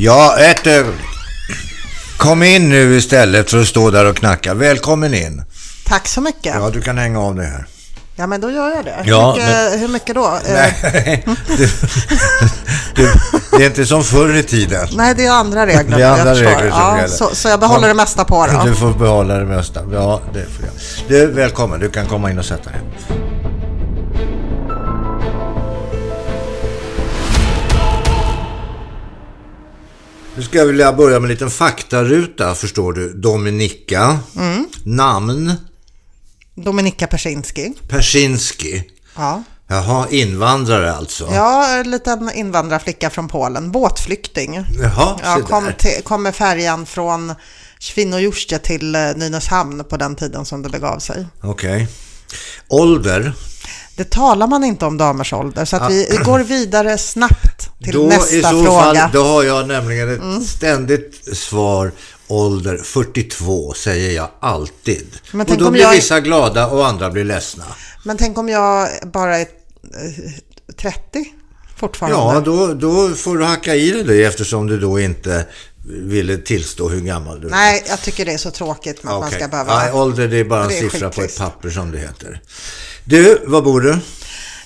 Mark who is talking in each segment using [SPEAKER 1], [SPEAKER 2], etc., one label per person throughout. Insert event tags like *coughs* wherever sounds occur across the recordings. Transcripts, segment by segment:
[SPEAKER 1] Ja, ett ögonblick. Kom in nu istället för att stå där och knacka. Välkommen in.
[SPEAKER 2] Tack så mycket.
[SPEAKER 1] Ja, du kan hänga av det här.
[SPEAKER 2] Ja, men då gör jag det.
[SPEAKER 1] Ja,
[SPEAKER 2] hur, mycket,
[SPEAKER 1] men-
[SPEAKER 2] hur mycket då? *laughs*
[SPEAKER 1] Nej, det, det, det är inte som förr i tiden.
[SPEAKER 2] Nej, det är andra regler.
[SPEAKER 1] Det är andra
[SPEAKER 2] jag
[SPEAKER 1] regler som
[SPEAKER 2] ja, så, så jag behåller
[SPEAKER 1] Kom.
[SPEAKER 2] det mesta på då.
[SPEAKER 1] Du får behålla det mesta. Ja, det får jag. Du, välkommen. Du kan komma in och sätta dig. Nu ska jag vilja börja med en liten faktaruta, förstår du. Dominika.
[SPEAKER 2] Mm.
[SPEAKER 1] Namn.
[SPEAKER 2] Dominika Persinski.
[SPEAKER 1] Persinski.
[SPEAKER 2] Ja.
[SPEAKER 1] Jaha, invandrare alltså.
[SPEAKER 2] ja, en liten invandrarflicka från Polen. Båtflykting.
[SPEAKER 1] Jaha,
[SPEAKER 2] Ja, kom, till, kom med färjan från Świnoujście till eh, Nynäshamn på den tiden som det begav sig.
[SPEAKER 1] Okej. Ålder.
[SPEAKER 2] Det talar man inte om damers ålder, så att vi går vidare snabbt till
[SPEAKER 1] Då i
[SPEAKER 2] nästa
[SPEAKER 1] så
[SPEAKER 2] fråga.
[SPEAKER 1] fall, då har jag nämligen ett ständigt svar. Ålder 42 säger jag alltid.
[SPEAKER 2] Men
[SPEAKER 1] och då blir
[SPEAKER 2] jag
[SPEAKER 1] vissa glada och andra blir ledsna.
[SPEAKER 2] Men tänk om jag bara är eh, 30 fortfarande?
[SPEAKER 1] Ja, då, då får du hacka i dig det eftersom du då inte ville tillstå hur gammal du är.
[SPEAKER 2] Nej, jag tycker det är så tråkigt att man
[SPEAKER 1] Okej.
[SPEAKER 2] ska behöva...
[SPEAKER 1] Nej, ålder det är bara en siffra på ett papper som det heter. Du, var bor du?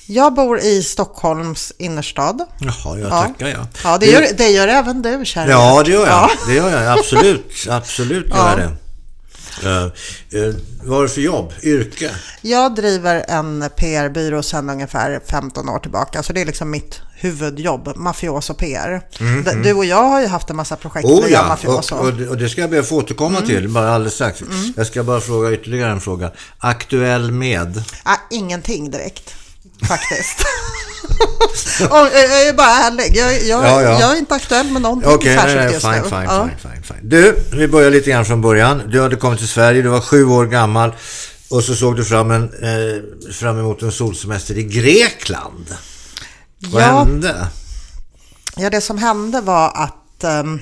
[SPEAKER 2] Jag bor i Stockholms innerstad.
[SPEAKER 1] Jaha, jag
[SPEAKER 2] Ja.
[SPEAKER 1] tackar jag.
[SPEAKER 2] Ja, det gör, det gör även du, kära
[SPEAKER 1] Ja, det gör jag.
[SPEAKER 2] Ja.
[SPEAKER 1] Det gör jag. Absolut. Absolut gör
[SPEAKER 2] Ja.
[SPEAKER 1] jag det. Uh, uh, vad är det för jobb? Yrke?
[SPEAKER 2] Jag driver en PR-byrå sedan ungefär 15 år tillbaka, så det är liksom mitt huvudjobb, mafioso PR. D- Du och jag har ju haft en massa projekt
[SPEAKER 1] Mm, Oh
[SPEAKER 2] via
[SPEAKER 1] ja,
[SPEAKER 2] mafioso.
[SPEAKER 1] och, och, det- och det ska jag be att få återkomma
[SPEAKER 2] Mm.
[SPEAKER 1] till, bara alldeles strax. Jag ska bara fråga ytterligare en fråga. Aktuell med?
[SPEAKER 2] Ah, ingenting direkt, faktiskt. *laughs* jag jag är bara ärlig, jag, jag,
[SPEAKER 1] Ja, ja.
[SPEAKER 2] jag är inte aktuell med någonting
[SPEAKER 1] Okej,
[SPEAKER 2] särskilt
[SPEAKER 1] nej, nej,
[SPEAKER 2] just
[SPEAKER 1] fine,
[SPEAKER 2] nu.
[SPEAKER 1] fine,
[SPEAKER 2] Ja.
[SPEAKER 1] fine, fine, fine. Du, vi börjar lite grann från början. Du hade kommit till Sverige, du var sju år gammal och så såg du fram, en, eh, fram emot en solsemester i Grekland. Vad
[SPEAKER 2] Ja.
[SPEAKER 1] hände?
[SPEAKER 2] Ja, det som hände var att, ehm,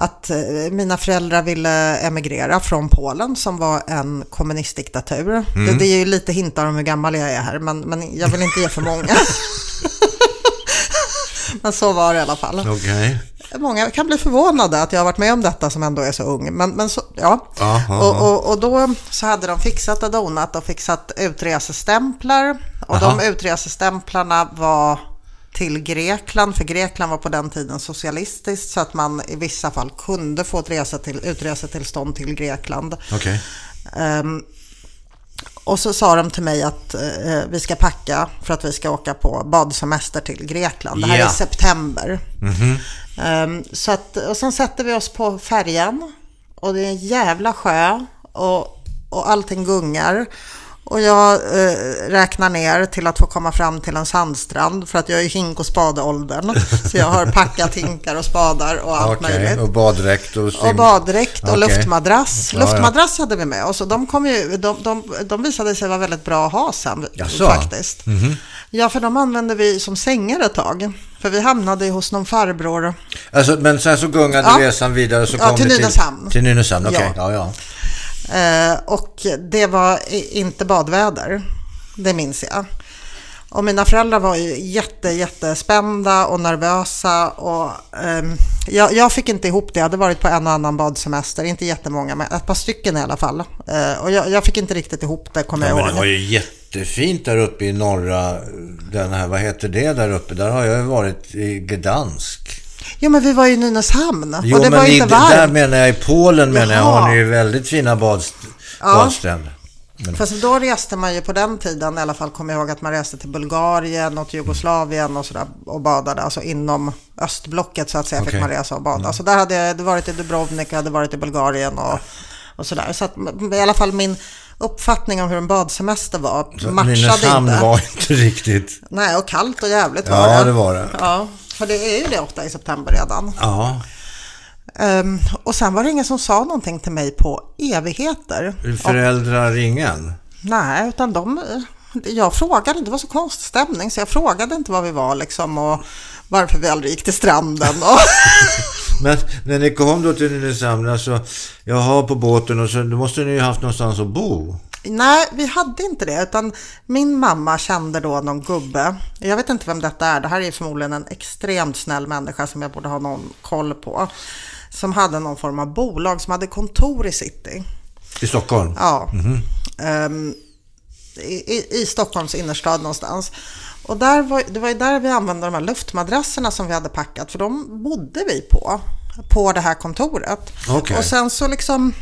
[SPEAKER 2] att eh, mina föräldrar ville emigrera från Polen som var en kommunistdiktatur. Det, det är ju lite hintar om hur gammal jag är här, men, men jag vill inte ge för många. *laughs* men så var det i alla fall.
[SPEAKER 1] Okej.
[SPEAKER 2] Många kan bli förvånade att jag har varit med om detta som ändå är så ung. Men, men så, ja, och, och, och då så hade de fixat och donat och fixat utresestämplar. Och
[SPEAKER 1] Aha.
[SPEAKER 2] de utresestämplarna var till Grekland, för Grekland var på den tiden socialistiskt så att man i vissa fall kunde få ett resa till, utresetillstånd till Grekland.
[SPEAKER 1] Okej.
[SPEAKER 2] Ehm, och så sa de till mig att eh, vi ska packa för att vi ska åka på badsemester till Grekland. Det här är september. Ehm, så att, och sen sätter vi oss på färjan och det är en jävla sjö och, och allting gungar. Och jag eh, räknar ner till att få komma fram till en sandstrand för att jag är hink och spadeåldern. Så jag har packat hinkar och spadar och allt
[SPEAKER 1] Okej,
[SPEAKER 2] möjligt.
[SPEAKER 1] och baddräkt och sim-
[SPEAKER 2] Och baddräkt och
[SPEAKER 1] Okej.
[SPEAKER 2] luftmadrass.
[SPEAKER 1] Ja, ja.
[SPEAKER 2] Luftmadrass hade vi med oss och de, kom ju, de, de, de visade sig vara väldigt bra att ha sen
[SPEAKER 1] Jaså?
[SPEAKER 2] Faktiskt. Ja, för de använde vi som sängar ett tag. För vi hamnade hos någon farbror.
[SPEAKER 1] Alltså, men sen så gungade
[SPEAKER 2] Ja.
[SPEAKER 1] resan vidare så
[SPEAKER 2] Ja,
[SPEAKER 1] kom
[SPEAKER 2] till
[SPEAKER 1] det
[SPEAKER 2] Nynäshamn.
[SPEAKER 1] Till Nynäshamn, okej.
[SPEAKER 2] Ja.
[SPEAKER 1] Ja. ja,
[SPEAKER 2] Eh, och det var inte badväder. Det minns jag. Och mina föräldrar var ju jätte, jättespända och nervösa. Och, ehm, jag, jag fick inte ihop det. Jag hade varit på en och annan badsemester. Inte jättemånga, men ett par stycken i alla fall. Eh, och jag, jag fick inte riktigt ihop det, kommer
[SPEAKER 1] Ja,
[SPEAKER 2] jag
[SPEAKER 1] men det
[SPEAKER 2] ihåg.
[SPEAKER 1] var ju jättefint där uppe i norra, den här, vad heter det där uppe? Där har jag ju varit i Gdansk.
[SPEAKER 2] Jo, men vi var ju i Nynäshamn.
[SPEAKER 1] Jo,
[SPEAKER 2] och det var inte
[SPEAKER 1] där
[SPEAKER 2] varmt.
[SPEAKER 1] menar jag i Polen menar jag,
[SPEAKER 2] Jaha.
[SPEAKER 1] har ni ju väldigt fina badst
[SPEAKER 2] Ja.
[SPEAKER 1] badstränder. Men,
[SPEAKER 2] Fast då reste man ju på den tiden, i alla fall kommer jag ihåg att man reste till Bulgarien och till Jugoslavien och sådär och badade, alltså inom östblocket så att säga.
[SPEAKER 1] Mm.
[SPEAKER 2] fick man resa och bada. Så där hade jag hade varit i Dubrovnik, jag hade varit i Bulgarien och, och sådär. Så att i alla fall min uppfattning om hur en badsemester var matchade
[SPEAKER 1] Nynäshamn
[SPEAKER 2] inte.
[SPEAKER 1] var inte riktigt...
[SPEAKER 2] Nej, och kallt och jävligt var
[SPEAKER 1] Ja,
[SPEAKER 2] det.
[SPEAKER 1] det var det.
[SPEAKER 2] Ja, för det är ju det ofta i september redan.
[SPEAKER 1] Ja,
[SPEAKER 2] Ehm, och sen var det ingen som sa någonting till mig på evigheter.
[SPEAKER 1] föräldrar ingen.
[SPEAKER 2] Nej, utan de... Jag frågade inte, det var så konstig stämning så jag frågade inte var vi var liksom och varför vi aldrig gick till stranden. Och, *laughs*
[SPEAKER 1] Men när ni kom då till Nynäshamn, alltså, jaha, på båten och så, då måste ni ju haft någonstans att bo.
[SPEAKER 2] Nej, vi hade inte det. Utan min mamma kände då någon gubbe. Jag vet inte vem detta är. Det här är förmodligen en extremt snäll människa som jag borde ha någon koll på. Som hade någon form av bolag som hade kontor i city.
[SPEAKER 1] I Stockholm?
[SPEAKER 2] Ja. Ehm, i, I Stockholms innerstad någonstans. Och där var, det var ju där vi använde de här luftmadrasserna som vi hade packat. För de bodde vi på. På det här kontoret.
[SPEAKER 1] Okej.
[SPEAKER 2] Och sen så liksom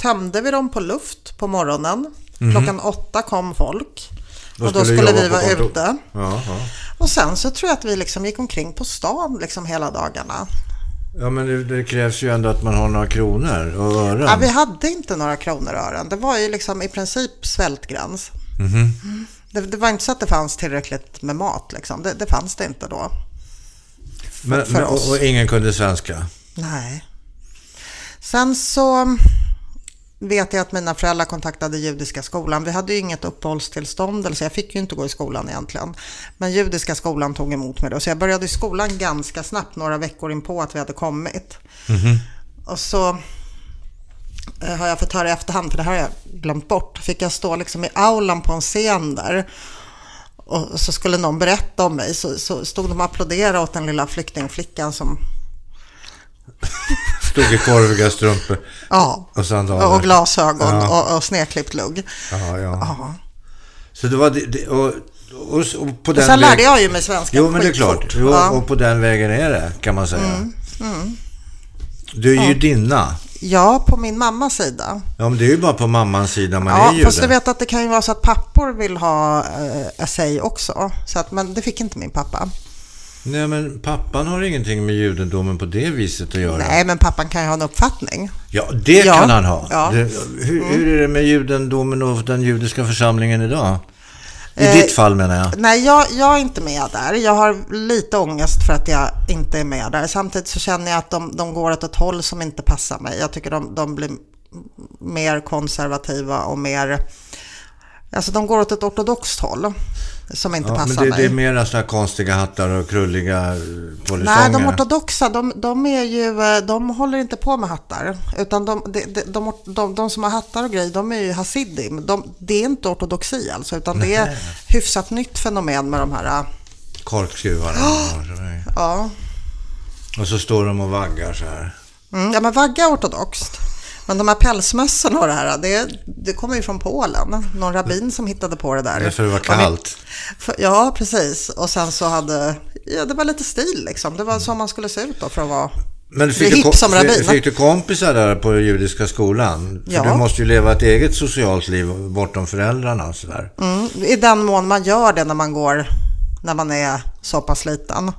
[SPEAKER 2] tömde vi dem på luft på morgonen. Klockan åtta kom folk.
[SPEAKER 1] Då
[SPEAKER 2] och då
[SPEAKER 1] skulle
[SPEAKER 2] vi vara
[SPEAKER 1] kontor.
[SPEAKER 2] ute.
[SPEAKER 1] Ja, ja.
[SPEAKER 2] Och sen så tror jag att vi liksom gick omkring på stan liksom hela dagarna.
[SPEAKER 1] ja men det, det krävs ju ändå att man har några kronor och ören.
[SPEAKER 2] Ja, vi hade inte några kronor och ören. Det var ju liksom i princip svältgräns. Mm. Det, det var inte så att det fanns tillräckligt med mat. Liksom. Det, det fanns det inte då.
[SPEAKER 1] men,
[SPEAKER 2] för
[SPEAKER 1] men, och, och ingen kunde svenska?
[SPEAKER 2] Nej. Sen så vet jag att mina föräldrar kontaktade judiska skolan. Vi hade ju inget uppehållstillstånd, så jag fick ju inte gå i skolan egentligen. Men judiska skolan tog emot mig då, så jag började i skolan ganska snabbt, några veckor in på att vi hade kommit. Och så eh, har jag fått höra i efterhand, för det här har jag glömt bort, fick jag stå liksom i aulan på en scen där. Och så skulle någon berätta om mig, så, så stod de och applåderade åt den lilla flyktingflickan som
[SPEAKER 1] Stod i korviga strumpor
[SPEAKER 2] Ja,
[SPEAKER 1] och sandaler?
[SPEAKER 2] och glasögon
[SPEAKER 1] Ja.
[SPEAKER 2] och, och snedklippt lugg.
[SPEAKER 1] Ja, ja.
[SPEAKER 2] Ja.
[SPEAKER 1] Så det var det, och, och, och på
[SPEAKER 2] Och
[SPEAKER 1] den
[SPEAKER 2] sen lärde jag ju mig svenska
[SPEAKER 1] Jo, men det är klart. Jo,
[SPEAKER 2] Ja.
[SPEAKER 1] Och på den vägen är det, kan man säga.
[SPEAKER 2] Mm,
[SPEAKER 1] Du är judinna.
[SPEAKER 2] ja, på min mammas sida.
[SPEAKER 1] Ja, men det är ju bara på mammans sida man är
[SPEAKER 2] Ja,
[SPEAKER 1] jude.
[SPEAKER 2] fast du vet att det kan ju vara så att pappor vill ha eh, essay också. Så att, men det fick inte min pappa.
[SPEAKER 1] Nej, men pappan har ingenting med judendomen på det viset att göra.
[SPEAKER 2] Nej, men pappan kan ju ha en uppfattning.
[SPEAKER 1] Ja, det
[SPEAKER 2] Ja.
[SPEAKER 1] kan han ha.
[SPEAKER 2] Ja.
[SPEAKER 1] Det, hur, hur är det med judendomen och den judiska församlingen idag? I
[SPEAKER 2] Eh,
[SPEAKER 1] ditt fall menar jag.
[SPEAKER 2] Nej, jag, jag är inte med där. Jag har lite ångest för att jag inte är med där. Samtidigt så känner jag att de, de går åt ett håll som inte passar mig. Jag tycker de, de blir mer konservativa och mer... Alltså de går åt ett ortodoxt håll som inte
[SPEAKER 1] Ja, men
[SPEAKER 2] passar
[SPEAKER 1] det,
[SPEAKER 2] mig.
[SPEAKER 1] det är mera sådana konstiga hattar och krulliga eh, polisonger.
[SPEAKER 2] Nej, de ortodoxa, de, de, är ju, eh, de håller inte på med hattar. Utan de, de, de, de, som har hattar och grejer, de är ju hasidim. De, det är inte ortodoxi alltså, utan det är hyfsat nytt fenomen med de här. eh,
[SPEAKER 1] Korkskruvarna. *gasps*
[SPEAKER 2] Ja,
[SPEAKER 1] Och så står de och vaggar så här.
[SPEAKER 2] mm, ja men vagga är ortodoxt. Men de här pälsmössorna och det här, det, det kommer ju från Polen. Någon rabbin som hittade på det där.
[SPEAKER 1] Det är för det var kallt.
[SPEAKER 2] Ja, precis. Och sen så hade, ja det var lite stil liksom. Det var så man skulle se ut då för att vara
[SPEAKER 1] Men fick du,
[SPEAKER 2] som rabbin,
[SPEAKER 1] fick, du kompisar där på judiska skolan? För
[SPEAKER 2] Ja.
[SPEAKER 1] du måste ju leva ett eget socialt liv bortom föräldrarna och sådär.
[SPEAKER 2] Mm, I den mån man gör det när man går, när man är så pass liten.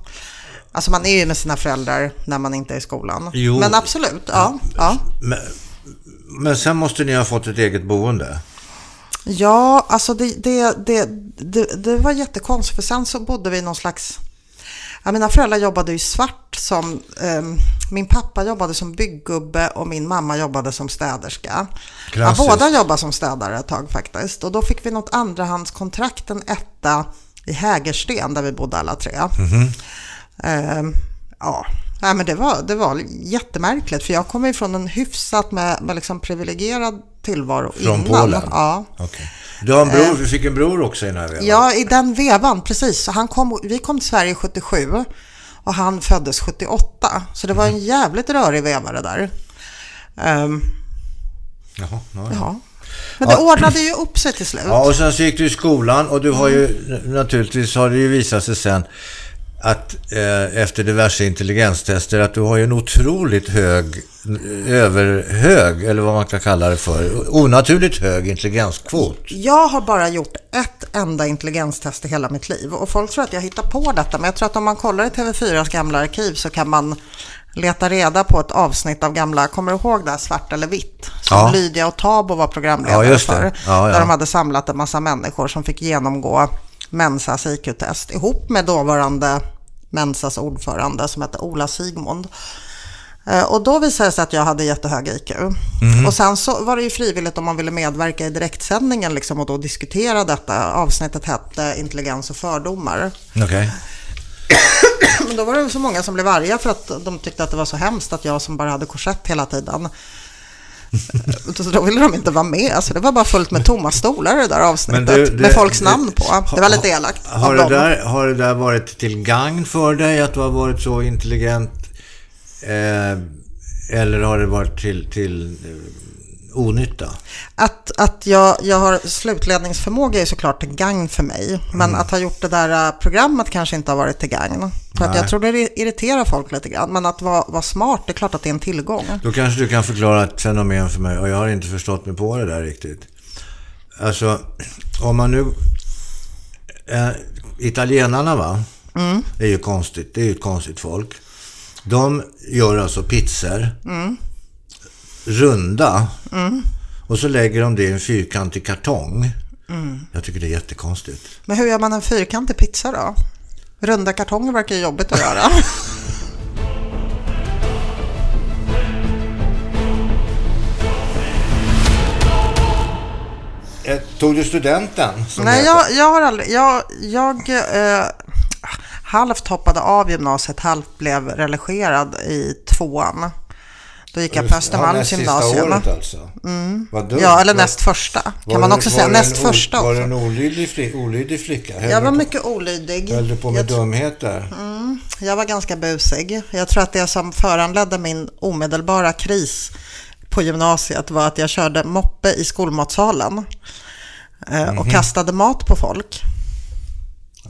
[SPEAKER 2] Alltså man är ju med sina föräldrar när man inte är i skolan.
[SPEAKER 1] Jo.
[SPEAKER 2] Men absolut, ja. Ja,
[SPEAKER 1] Men, men sen måste ni ha fått ett eget boende.
[SPEAKER 2] ja alltså det, det, det, det, det var jättekonstigt för sen så bodde vi i någon slags Ja, mina föräldrar jobbade ju svart som, ehm, min pappa jobbade som bygggubbe och min mamma jobbade som städerska. Ja, båda jobbade som städare ett tag faktiskt. Och då fick vi något andrahandskontrakt, en etta i Hägersten där vi bodde alla tre. Ehm, ja, Nej, men det var, det var jättemärkligt för jag kommer ju från en hyfsat med, med liksom privilegierad tillvaro
[SPEAKER 1] Från
[SPEAKER 2] innan.
[SPEAKER 1] Polen?
[SPEAKER 2] Ja.
[SPEAKER 1] Okej. Du har en bror, vi fick en bror också i den här vevan.
[SPEAKER 2] Eh. Ja, i den vevan, precis. Han kom, vi kom till Sverige 77 och han föddes 78. Så det var en jävligt rörig vevare där. Ehm,
[SPEAKER 1] Jaha, ja, ja.
[SPEAKER 2] ja. Men det ordnade ju upp sig till slut.
[SPEAKER 1] Ja, och sen så gick du i skolan och du har ju naturligtvis har det ju visat sig sen att eh, efter diverse intelligenstester att du har ju en otroligt hög, överhög, eller vad man kan kalla det för, onaturligt hög intelligenskvot.
[SPEAKER 2] Jag har bara gjort ett enda intelligenstest i hela mitt liv och folk tror att jag hittar på detta men jag tror att om man kollar i TV4s gamla arkiv så kan man leta reda på ett avsnitt av gamla, kommer du ihåg det här Svart eller vitt? Som
[SPEAKER 1] Ja.
[SPEAKER 2] Lydia och Tabo var programledare
[SPEAKER 1] Ja,
[SPEAKER 2] för.
[SPEAKER 1] Ja.
[SPEAKER 2] Där de hade samlat en massa människor som fick genomgå Mensas IQ-test ihop med dåvarande Mensas ordförande som hette Ola Sigmund. Eh, Och då visade det sig att jag hade jättehög IQ. Och sen så var det ju frivilligt om man ville medverka i direktsändningen liksom och då diskutera detta. Avsnittet hette Intelligens och fördomar.
[SPEAKER 1] Okej.
[SPEAKER 2] Men då var det så många som blev arga för att de tyckte att det var så hemskt att jag som bara hade korsett hela tiden Så då ville de inte vara med. Alltså det var bara fullt med tomma stolar i det där avsnittet.
[SPEAKER 1] Du, det-
[SPEAKER 2] med folks
[SPEAKER 1] det-
[SPEAKER 2] namn på. Det var lite elakt
[SPEAKER 1] Har det, där, har det där varit till gagn för dig att du har varit så intelligent? Eh, eller har det varit till, till eh, onytta?
[SPEAKER 2] Att, att jag, jag har slutledningsförmåga är såklart till gagn för mig. Men
[SPEAKER 1] Mm.
[SPEAKER 2] att ha gjort det där äh, programmet kanske inte har varit till gagn. För att jag tror det irriterar folk lite grann. Men att vara, vara smart, det är klart att det är en tillgång.
[SPEAKER 1] Då kanske du kan förklara ett fenomen för mig och jag har inte förstått mig på det där riktigt. Alltså, om man nu... Eh, italienarna va? Det är ju konstigt. Det är ju ett konstigt folk. De gör alltså pizzor. Runda. Och så lägger de det i en fyrkantig kartong. Jag tycker det är jättekonstigt.
[SPEAKER 2] Men hur gör man en fyrkantig pizza då? Runda kartonger verkar jobbigt att göra. *laughs*
[SPEAKER 1] Eh, Tog du studenten?
[SPEAKER 2] Nej, jag, jag har aldrig... Jag, jag eh, halvt hoppade av gymnasiet, halvt blev religerad i tvåan. Då gick jag på Östermalms
[SPEAKER 1] näst
[SPEAKER 2] gymnasium.
[SPEAKER 1] Sista året alltså? Mm.
[SPEAKER 2] Ja, eller
[SPEAKER 1] Var-
[SPEAKER 2] näst första.
[SPEAKER 1] var
[SPEAKER 2] Kan man
[SPEAKER 1] du-
[SPEAKER 2] också
[SPEAKER 1] var
[SPEAKER 2] säga. Näst
[SPEAKER 1] en
[SPEAKER 2] första
[SPEAKER 1] Var du en olydig, fli, olydig flicka? Höll
[SPEAKER 2] Jag var
[SPEAKER 1] du-
[SPEAKER 2] mycket olydig.
[SPEAKER 1] Höll du på med
[SPEAKER 2] Jag,
[SPEAKER 1] dumheter?
[SPEAKER 2] jag var ganska busig. Jag tror att det som föranledde min omedelbara kris på gymnasiet var att jag körde moppe i skolmatsalen eh, och
[SPEAKER 1] Mhm.
[SPEAKER 2] kastade mat på folk.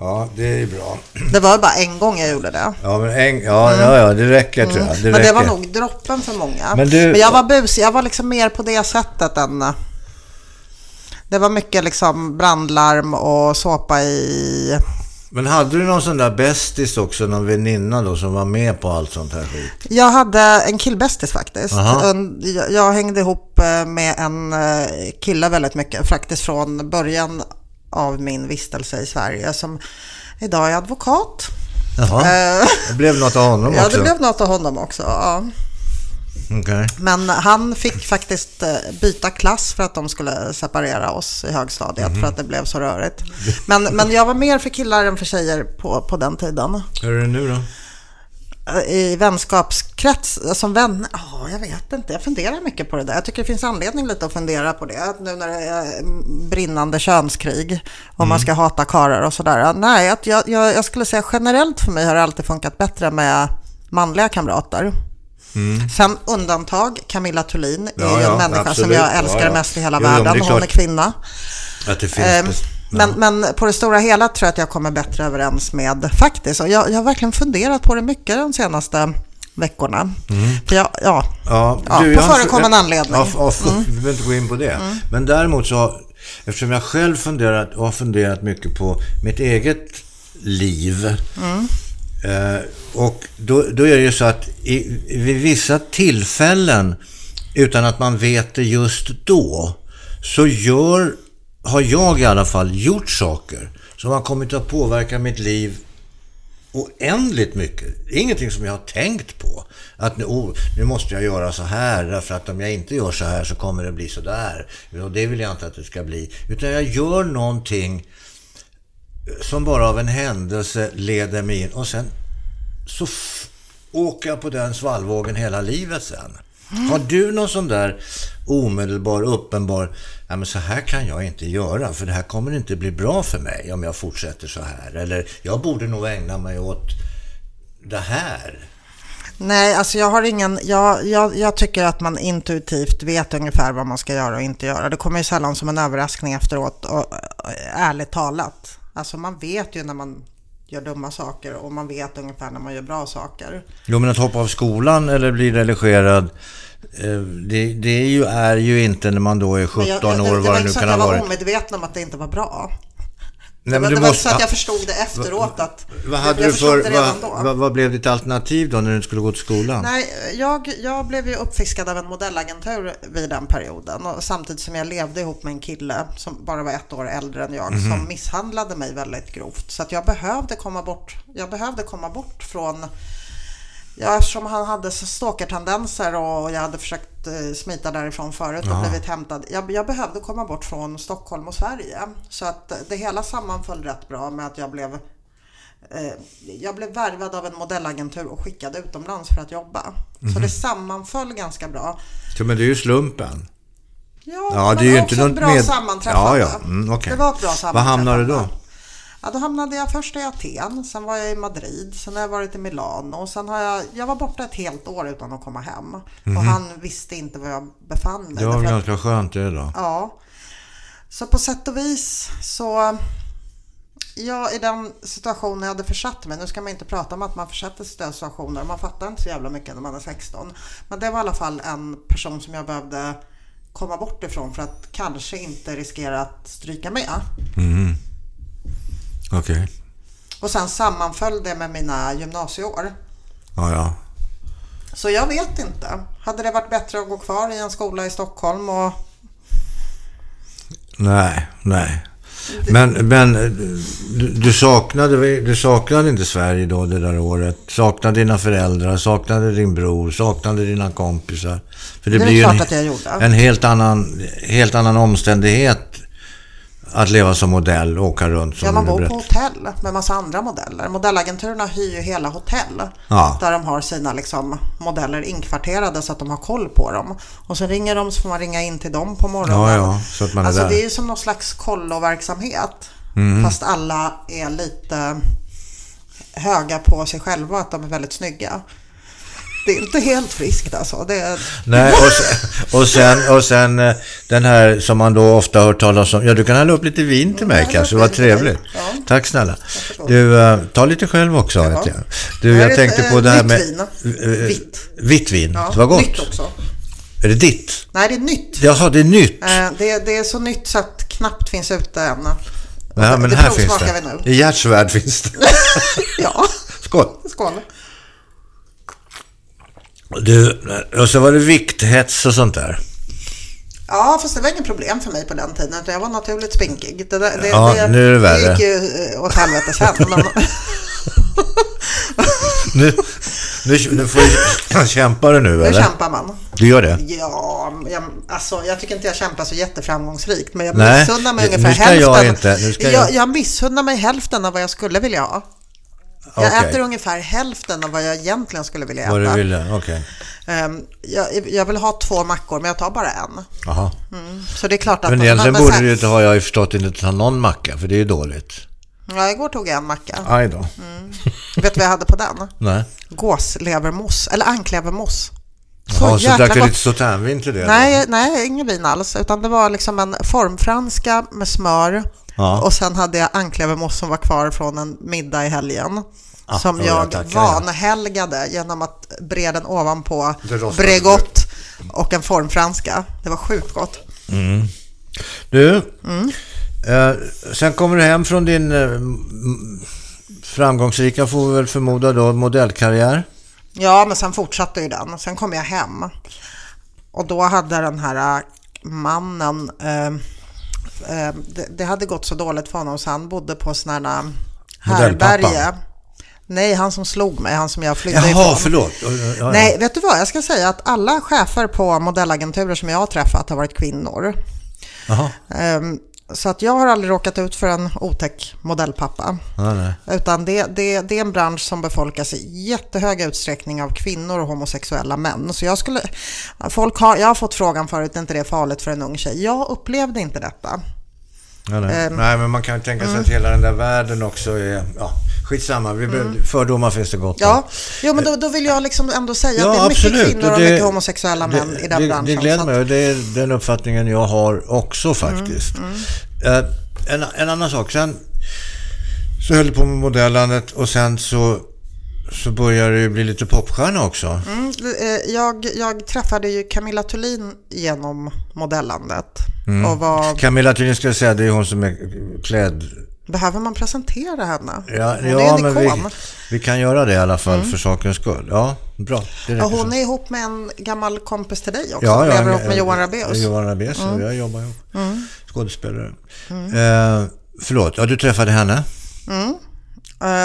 [SPEAKER 1] Ja, det är bra.
[SPEAKER 2] Det var bara en gång jag gjorde det.
[SPEAKER 1] Ja, men en, ja, ja, ja, det räcker tror jag. Det
[SPEAKER 2] Mm. Men det
[SPEAKER 1] räcker.
[SPEAKER 2] var nog droppen för många.
[SPEAKER 1] Men du-
[SPEAKER 2] Men jag var busig, jag var liksom mer på det sättet än... eh, Det var mycket liksom brandlarm och såpa i...
[SPEAKER 1] Men hade du någon sån där bästis också, någon väninna då som var med på allt sånt här skit?
[SPEAKER 2] Jag hade en killbästis faktiskt. Jag, jag hängde ihop eh, med en eh, kille väldigt mycket, faktiskt från början av min vistelse i Sverige som idag är advokat.
[SPEAKER 1] Jaha,
[SPEAKER 2] Eh,
[SPEAKER 1] det blev något av honom *laughs*
[SPEAKER 2] Ja,
[SPEAKER 1] också?
[SPEAKER 2] det blev något av honom också. Ja.
[SPEAKER 1] Okej.
[SPEAKER 2] Men han fick faktiskt eh, byta klass för att de skulle separera oss i högstadiet för att det blev så rörigt. Men, men jag var mer för killar än för tjejer på, på den tiden.
[SPEAKER 1] Hur är det nu då?
[SPEAKER 2] Eh, I vänskapskrets, eh, som vän, ja jag vet inte, jag funderar mycket på det där. Jag tycker det finns anledning lite att fundera på det. Nu när det är mm, brinnande könskrig och man ska hata karlar och sådär. Nej, att jag, jag, jag skulle säga generellt för mig har det alltid funkat bättre med manliga kamrater. Sen undantag, Camilla Thulin är
[SPEAKER 1] Ja,
[SPEAKER 2] ju
[SPEAKER 1] ja,
[SPEAKER 2] en människa som
[SPEAKER 1] absolut.
[SPEAKER 2] jag älskar
[SPEAKER 1] Ja, ja.
[SPEAKER 2] mest i hela
[SPEAKER 1] Jo,
[SPEAKER 2] världen. Hon är kvinna.
[SPEAKER 1] Att det finns...
[SPEAKER 2] Ehm,
[SPEAKER 1] bes-
[SPEAKER 2] Men, men på det stora hela tror jag att jag kommer bättre överens med faktiskt. Och jag, jag har verkligen funderat på det mycket de senaste veckorna. För jag, ja,
[SPEAKER 1] Ja,
[SPEAKER 2] Ja,
[SPEAKER 1] du,
[SPEAKER 2] på förekommande anledning.
[SPEAKER 1] Ja, ja, Vi behöver inte gå in på det. Men däremot så, eftersom jag själv funderat och har funderat mycket på mitt eget liv. Eh, och då, då är det ju så att i, vid vissa tillfällen, utan att man vet det just då, så gör, har jag i alla fall gjort saker som har kommit att påverka mitt liv oändligt mycket. Ingenting som jag har tänkt på. Att nu, oh, nu måste jag göra så här därför att om jag inte gör så här så kommer det bli så där. Och det vill jag inte att det ska bli. Utan jag gör någonting som bara av en händelse leder mig in och sen så åker jag på den svallvågen hela livet sen. Har du någon sån där omedelbar, uppenbar, ja men så här kan jag inte göra för det här kommer inte bli bra för mig om jag fortsätter så här. Eller jag borde nog ägna mig åt det här.
[SPEAKER 2] nej, alltså jag har ingen, jag, jag, jag tycker att man intuitivt vet ungefär vad man ska göra och inte göra. Det kommer ju sällan som en överraskning efteråt, och, och, ärligt talat. Alltså man vet ju när man gör dumma saker och man vet ungefär när man gör bra saker.
[SPEAKER 1] Jo men att hoppa av skolan eller bli relegerad, eh, det, det är, ju, är ju inte när man då är 17
[SPEAKER 2] Men jag, jag,
[SPEAKER 1] år
[SPEAKER 2] det, det
[SPEAKER 1] vad
[SPEAKER 2] var
[SPEAKER 1] det
[SPEAKER 2] inte
[SPEAKER 1] nu
[SPEAKER 2] så
[SPEAKER 1] kan
[SPEAKER 2] att
[SPEAKER 1] ha
[SPEAKER 2] jag var
[SPEAKER 1] varit.
[SPEAKER 2] omedveten om att det inte var bra.
[SPEAKER 1] Nej,
[SPEAKER 2] det
[SPEAKER 1] men
[SPEAKER 2] var
[SPEAKER 1] du
[SPEAKER 2] inte
[SPEAKER 1] måste-
[SPEAKER 2] så att jag förstod det efteråt att...
[SPEAKER 1] Vad hade
[SPEAKER 2] jag
[SPEAKER 1] du
[SPEAKER 2] förstod
[SPEAKER 1] för,
[SPEAKER 2] det redan
[SPEAKER 1] vad,
[SPEAKER 2] då.
[SPEAKER 1] vad, vad blev ditt alternativ då när du inte skulle gå till skolan?
[SPEAKER 2] Nej, jag, jag blev ju uppfiskad av en modellagentur vid den perioden och samtidigt som jag levde ihop med en kille som bara var ett år äldre än jag
[SPEAKER 1] Mhm.
[SPEAKER 2] som misshandlade mig väldigt grovt. Så att jag behövde komma bort, jag behövde komma bort från Ja, eftersom han hade stalkertendenser och jag hade försökt eh, smita därifrån förut och blivit hämtad. Jag, jag behövde komma bort från Stockholm och Sverige. Så att det hela sammanföll rätt bra med att jag blev eh, jag blev värvad av en modellagentur och skickad utomlands för att jobba. Så det sammanföll ganska bra.
[SPEAKER 1] Så, men det är ju slumpen.
[SPEAKER 2] Ja,
[SPEAKER 1] Ja,
[SPEAKER 2] men
[SPEAKER 1] det är ju inte något
[SPEAKER 2] bra
[SPEAKER 1] med-
[SPEAKER 2] sammanträffande.
[SPEAKER 1] Ja, ja. Mm, okej.
[SPEAKER 2] Det var ett bra
[SPEAKER 1] Var
[SPEAKER 2] sammanträffande.
[SPEAKER 1] hamnade du då?
[SPEAKER 2] Ja, då hamnade jag först i Aten, sen var jag i Madrid, sen har jag varit i Milano och sen har jag, jag var borta ett helt år utan att komma hem. Och han visste inte var jag befann mig.
[SPEAKER 1] Mhm. Det var väl
[SPEAKER 2] att-
[SPEAKER 1] ganska skönt det då.
[SPEAKER 2] Ja. Så på sätt och vis så Ja, i den situationen jag hade försatt mig. Nu ska man inte prata om att man försätter sig i den situationer. Man fattar inte så jävla mycket när man är 16. Men det var i alla fall en person som jag behövde komma bort ifrån för att kanske inte riskera att stryka med.
[SPEAKER 1] Okej.
[SPEAKER 2] Och sen sammanföll det med mina gymnasieår.
[SPEAKER 1] Ja, ja.
[SPEAKER 2] Så jag vet inte. Hade det varit bättre att gå kvar i en skola i Stockholm och
[SPEAKER 1] Nej, nej. Men, men du, du, saknade, du saknade inte Sverige då det där året? Saknade dina föräldrar, saknade din bror, saknade dina kompisar? För
[SPEAKER 2] Det är
[SPEAKER 1] blir ju en, en helt annan, helt annan omständighet att leva som modell och åka runt som
[SPEAKER 2] Ja, man bor på hotell med massa andra modeller. Modellagenturerna hyr ju hela hotell
[SPEAKER 1] Ja.
[SPEAKER 2] där de har sina liksom, modeller inkvarterade så att de har koll på dem. Och så ringer de så får man ringa in till dem på morgonen.
[SPEAKER 1] Ja, ja, så att man är
[SPEAKER 2] alltså
[SPEAKER 1] där. Mm.
[SPEAKER 2] det är ju som någon slags kolloverksamhet. Fast alla är lite höga på sig själva att de är väldigt snygga. Det är inte helt friskt alltså. Det är,
[SPEAKER 1] Nej, och sen, och sen, och sen eh, den här som man då ofta hör talas om. Ja, du kan hälla upp lite vin till mig kanske. Vad trevligt.
[SPEAKER 2] Ja.
[SPEAKER 1] Tack snälla. Du, eh, ta lite själv också. Vet jag. Du, jag tänkte
[SPEAKER 2] ett,
[SPEAKER 1] på
[SPEAKER 2] eh,
[SPEAKER 1] det här
[SPEAKER 2] vitt
[SPEAKER 1] med...
[SPEAKER 2] vin. Vitt.
[SPEAKER 1] Vitt vin.
[SPEAKER 2] ja,
[SPEAKER 1] det var gott.
[SPEAKER 2] Nytt också.
[SPEAKER 1] Är det ditt?
[SPEAKER 2] Nej, det är nytt.
[SPEAKER 1] Jaha, det är nytt.
[SPEAKER 2] Det, det är så nytt så att knappt finns ute än.
[SPEAKER 1] Ja, men
[SPEAKER 2] det
[SPEAKER 1] här finns det. I Gärdsvärd finns det.
[SPEAKER 2] Ja,
[SPEAKER 1] Skål.
[SPEAKER 2] skål.
[SPEAKER 1] Du, och så var det vikthets och sånt där.
[SPEAKER 2] Ja, fast det var inget problem för mig på den tiden. Jag var naturligt spinkig. Det, det,
[SPEAKER 1] Ja,
[SPEAKER 2] det,
[SPEAKER 1] nu är det värre.
[SPEAKER 2] Det gick ju eh, åt helvete sen. Men, *laughs*
[SPEAKER 1] Nu, nu, nu får du *coughs* kämpa du nu,
[SPEAKER 2] nu
[SPEAKER 1] eller?
[SPEAKER 2] kämpar man.
[SPEAKER 1] Du gör det?
[SPEAKER 2] Ja, jag, alltså, jag tycker inte jag kämpar så jätteframgångsrikt. Men jag
[SPEAKER 1] Nej,
[SPEAKER 2] missunnar mig
[SPEAKER 1] nu
[SPEAKER 2] ungefär
[SPEAKER 1] ska jag
[SPEAKER 2] hälften.
[SPEAKER 1] inte, nu ska
[SPEAKER 2] jag,
[SPEAKER 1] jag-
[SPEAKER 2] jag missunnar mig hälften av vad jag skulle vilja ha. Jag
[SPEAKER 1] Okej.
[SPEAKER 2] äter ungefär hälften av vad jag egentligen skulle vilja äta.
[SPEAKER 1] Vad du ville, okej.
[SPEAKER 2] Ehm, jag, jag vill ha två mackor, men jag tar bara en.
[SPEAKER 1] Jaha.
[SPEAKER 2] Så det är klart att...
[SPEAKER 1] Men egentligen
[SPEAKER 2] men
[SPEAKER 1] borde du inte, har jag ju förstått, inte ta någon macka, för det är ju dåligt.
[SPEAKER 2] Ja, igår tog jag en macka.
[SPEAKER 1] Aj då.
[SPEAKER 2] Vet du vad jag hade på den?
[SPEAKER 1] Nej.
[SPEAKER 2] Gåslevermousse, eller anklevermousse.
[SPEAKER 1] Jaha, så
[SPEAKER 2] jäkla
[SPEAKER 1] drack du lite sauternvin till det? då?
[SPEAKER 2] Nej, nej, ingen vin alls. Utan det var liksom en formfranska med smör.
[SPEAKER 1] Ja.
[SPEAKER 2] Och sen hade jag anklevermousse som var kvar från en middag i helgen.
[SPEAKER 1] Ah,
[SPEAKER 2] som
[SPEAKER 1] ja, jag tackar, ja.
[SPEAKER 2] vanhelgade genom att bre den ovanpå Bregott och en formfranska. Det var sjukt gott.
[SPEAKER 1] Du,
[SPEAKER 2] Mm.
[SPEAKER 1] eh, sen kommer du hem från din eh, framgångsrika, får vi väl förmoda då, modellkarriär.
[SPEAKER 2] Ja, men sen fortsatte ju den. Sen kom jag hem. Och då hade den här äh, mannen, eh, eh, det, det hade gått så dåligt för honom så han bodde på sådana
[SPEAKER 1] Modellpappa.
[SPEAKER 2] härberge. Nej, han som slog mig, han som jag flydde
[SPEAKER 1] Jaha,
[SPEAKER 2] ifrån.
[SPEAKER 1] förlåt. Ja, ja.
[SPEAKER 2] Nej, vet du vad? Jag ska säga att alla chefer på modellagenturer som jag har träffat har varit kvinnor.
[SPEAKER 1] Jaha.
[SPEAKER 2] Så att jag har aldrig råkat ut för en otäck modellpappa.
[SPEAKER 1] Ja, nej.
[SPEAKER 2] Utan det, det, det är en bransch som befolkas i jättehög utsträckning av kvinnor och homosexuella män. Så jag skulle, folk har, jag har fått frågan förut, är inte det farligt för en ung tjej? Jag upplevde inte detta.
[SPEAKER 1] Ja, nej.
[SPEAKER 2] Ehm.
[SPEAKER 1] nej, men man kan ju tänka sig att
[SPEAKER 2] Mm.
[SPEAKER 1] hela den där världen också är... Ja, skitsamma. Vi, mm. Fördomar finns det gott.
[SPEAKER 2] Ja, jo, men då, då vill jag liksom ändå säga
[SPEAKER 1] Ja,
[SPEAKER 2] att det är mycket
[SPEAKER 1] absolut.
[SPEAKER 2] kvinnor och,
[SPEAKER 1] det-
[SPEAKER 2] mycket homosexuella män i den
[SPEAKER 1] det,
[SPEAKER 2] branschen.
[SPEAKER 1] Det gläder mig
[SPEAKER 2] att-
[SPEAKER 1] och det är den uppfattningen jag har också faktiskt.
[SPEAKER 2] Mm,
[SPEAKER 1] Eh, en, en annan sak. Sen så höll du på med modellandet och sen så, så började du bli lite popstjärna också.
[SPEAKER 2] Mm, eh, jag, jag träffade ju Camilla Thulin genom modellandet.
[SPEAKER 1] Mm.
[SPEAKER 2] Och var,
[SPEAKER 1] Camilla Thulin ska jag säga, det är hon som är klädd...
[SPEAKER 2] behöver man presentera henne?
[SPEAKER 1] Ja,
[SPEAKER 2] hon
[SPEAKER 1] ja
[SPEAKER 2] är en
[SPEAKER 1] men vi,
[SPEAKER 2] ikon. Mm.
[SPEAKER 1] vi kan göra det i alla fall för sakens skull. Ja, bra.
[SPEAKER 2] Ja, hon
[SPEAKER 1] så.
[SPEAKER 2] är ihop med en gammal kompis till dig också.
[SPEAKER 1] Ja, ja,
[SPEAKER 2] lever ihop med Johan Rabaeus. Mm.
[SPEAKER 1] Johan Rabaeus, ja, jag jobbar ihop. Skådespelare. Eh, förlåt, ja du träffade henne?
[SPEAKER 2] Eh,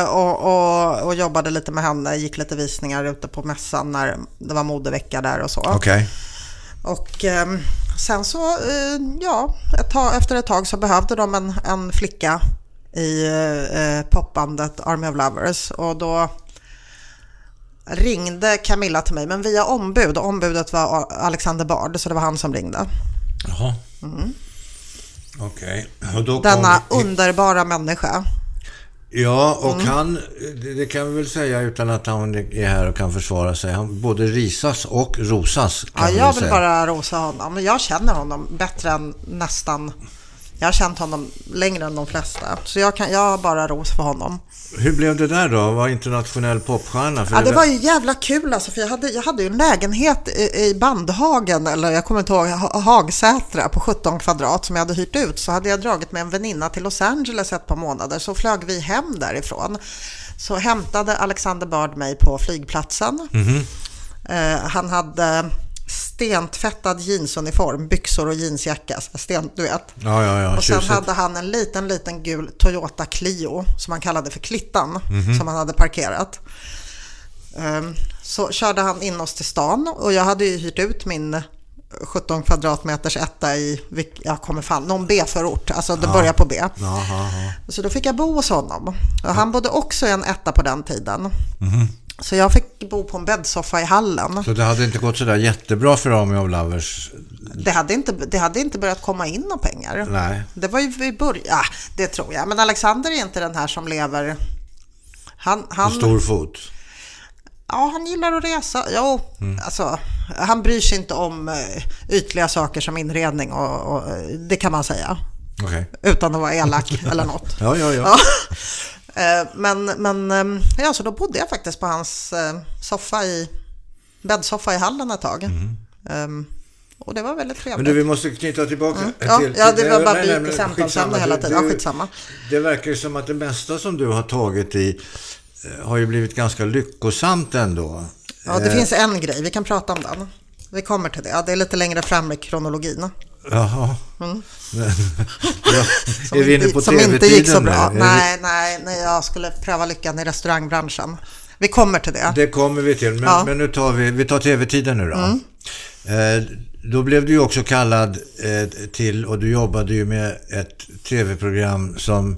[SPEAKER 2] och, och, och jobbade lite med henne, gick lite visningar ute på mässan när det var modevecka där och så.
[SPEAKER 1] Okej.
[SPEAKER 2] Och ehm, sen så, eh, ja, ett tag, efter ett tag så behövde de en, en flicka i eh, popbandet Army of Lovers och då ringde Camilla till mig, men via ombud. Ombudet var Alexander Bard, så det var han som ringde.
[SPEAKER 1] Jaha. Mm. Okej. Okay.
[SPEAKER 2] Denna underbara människa.
[SPEAKER 1] Ja, och mm. han, det kan vi väl säga utan att han är här och kan försvara sig. Han både risas och rosas.
[SPEAKER 2] ja, jag vill säga. bara rosa honom. Jag känner honom bättre än nästan jag har känt honom längre än de flesta, så jag, kan, jag har bara ros för honom.
[SPEAKER 1] Hur blev det där då? Var internationell popstjärna?
[SPEAKER 2] Ja, det, det var ju jävla kul alltså, för jag hade, jag hade ju en lägenhet i, i Bandhagen, eller jag kommer inte ihåg, Hagsätra på 17 kvadrat som jag hade hyrt ut. Så hade jag dragit med en väninna till Los Angeles ett par månader, så flög vi hem därifrån. Så hämtade Alexander Bard mig på flygplatsen. Mm -hmm. eh, han hade stentvättad jeansuniform, byxor och jeansjacka. Sten, du vet.
[SPEAKER 1] Ja, ja, ja.
[SPEAKER 2] Och sen Tjusigt. hade han en liten, liten gul Toyota Clio som han kallade för Klittan, mm -hmm. som han hade parkerat. Um, så körde han in oss till stan och jag hade ju hyrt ut min 17 kvadratmeters etta i, jag kommer fan, någon B-förort, alltså det ja. börjar på B. Aha, Så då fick jag bo hos honom. Och han bodde också i en etta på den tiden. Mm -hmm. Så jag fick bo på en bäddsoffa i hallen.
[SPEAKER 1] Så det hade inte gått sådär jättebra för Army of Lovers?
[SPEAKER 2] Det hade, inte, det hade inte börjat komma in några pengar.
[SPEAKER 1] Nej.
[SPEAKER 2] Det var ju i början, ja, det tror jag. Men Alexander är inte den här som lever... Han, han,
[SPEAKER 1] på stor fot?
[SPEAKER 2] Ja, han gillar att resa. Jo, mm. alltså, han bryr sig inte om eh, ytliga saker som inredning och, och det kan man säga.
[SPEAKER 1] Okay.
[SPEAKER 2] Utan att vara elak eller något. *laughs*
[SPEAKER 1] ja, ja, ja.
[SPEAKER 2] Eh, men, men ehm, ja, så då bodde jag faktiskt på hans eh, soffa i, bäddsoffa i hallen ett tag. Mm. Och det var väldigt trevligt.
[SPEAKER 1] Men du, vi måste knyta tillbaka
[SPEAKER 2] mm. ja, till, Ja, det var bara byt i samtalsämne hela tiden. Ja, skitsamma.
[SPEAKER 1] Det verkar ju som att det mesta som du har tagit i eh, har ju blivit ganska lyckosamt ändå.
[SPEAKER 2] Ja, det eh. finns en grej. Vi kan prata om den. Vi kommer till det. Det är lite längre fram i kronologin.
[SPEAKER 1] Jaha. Mm.
[SPEAKER 2] ja, *laughs* är vi inne på Som inte gick så bra. Nej, nej, nej, jag skulle pröva lyckan i restaurangbranschen. Vi kommer till det.
[SPEAKER 1] Det kommer vi till, men, ja. men nu tar vi, vi tar tv-tiden nu då. Mm. Eh, då blev du ju också kallad eh, till, och du jobbade ju med ett tv-program som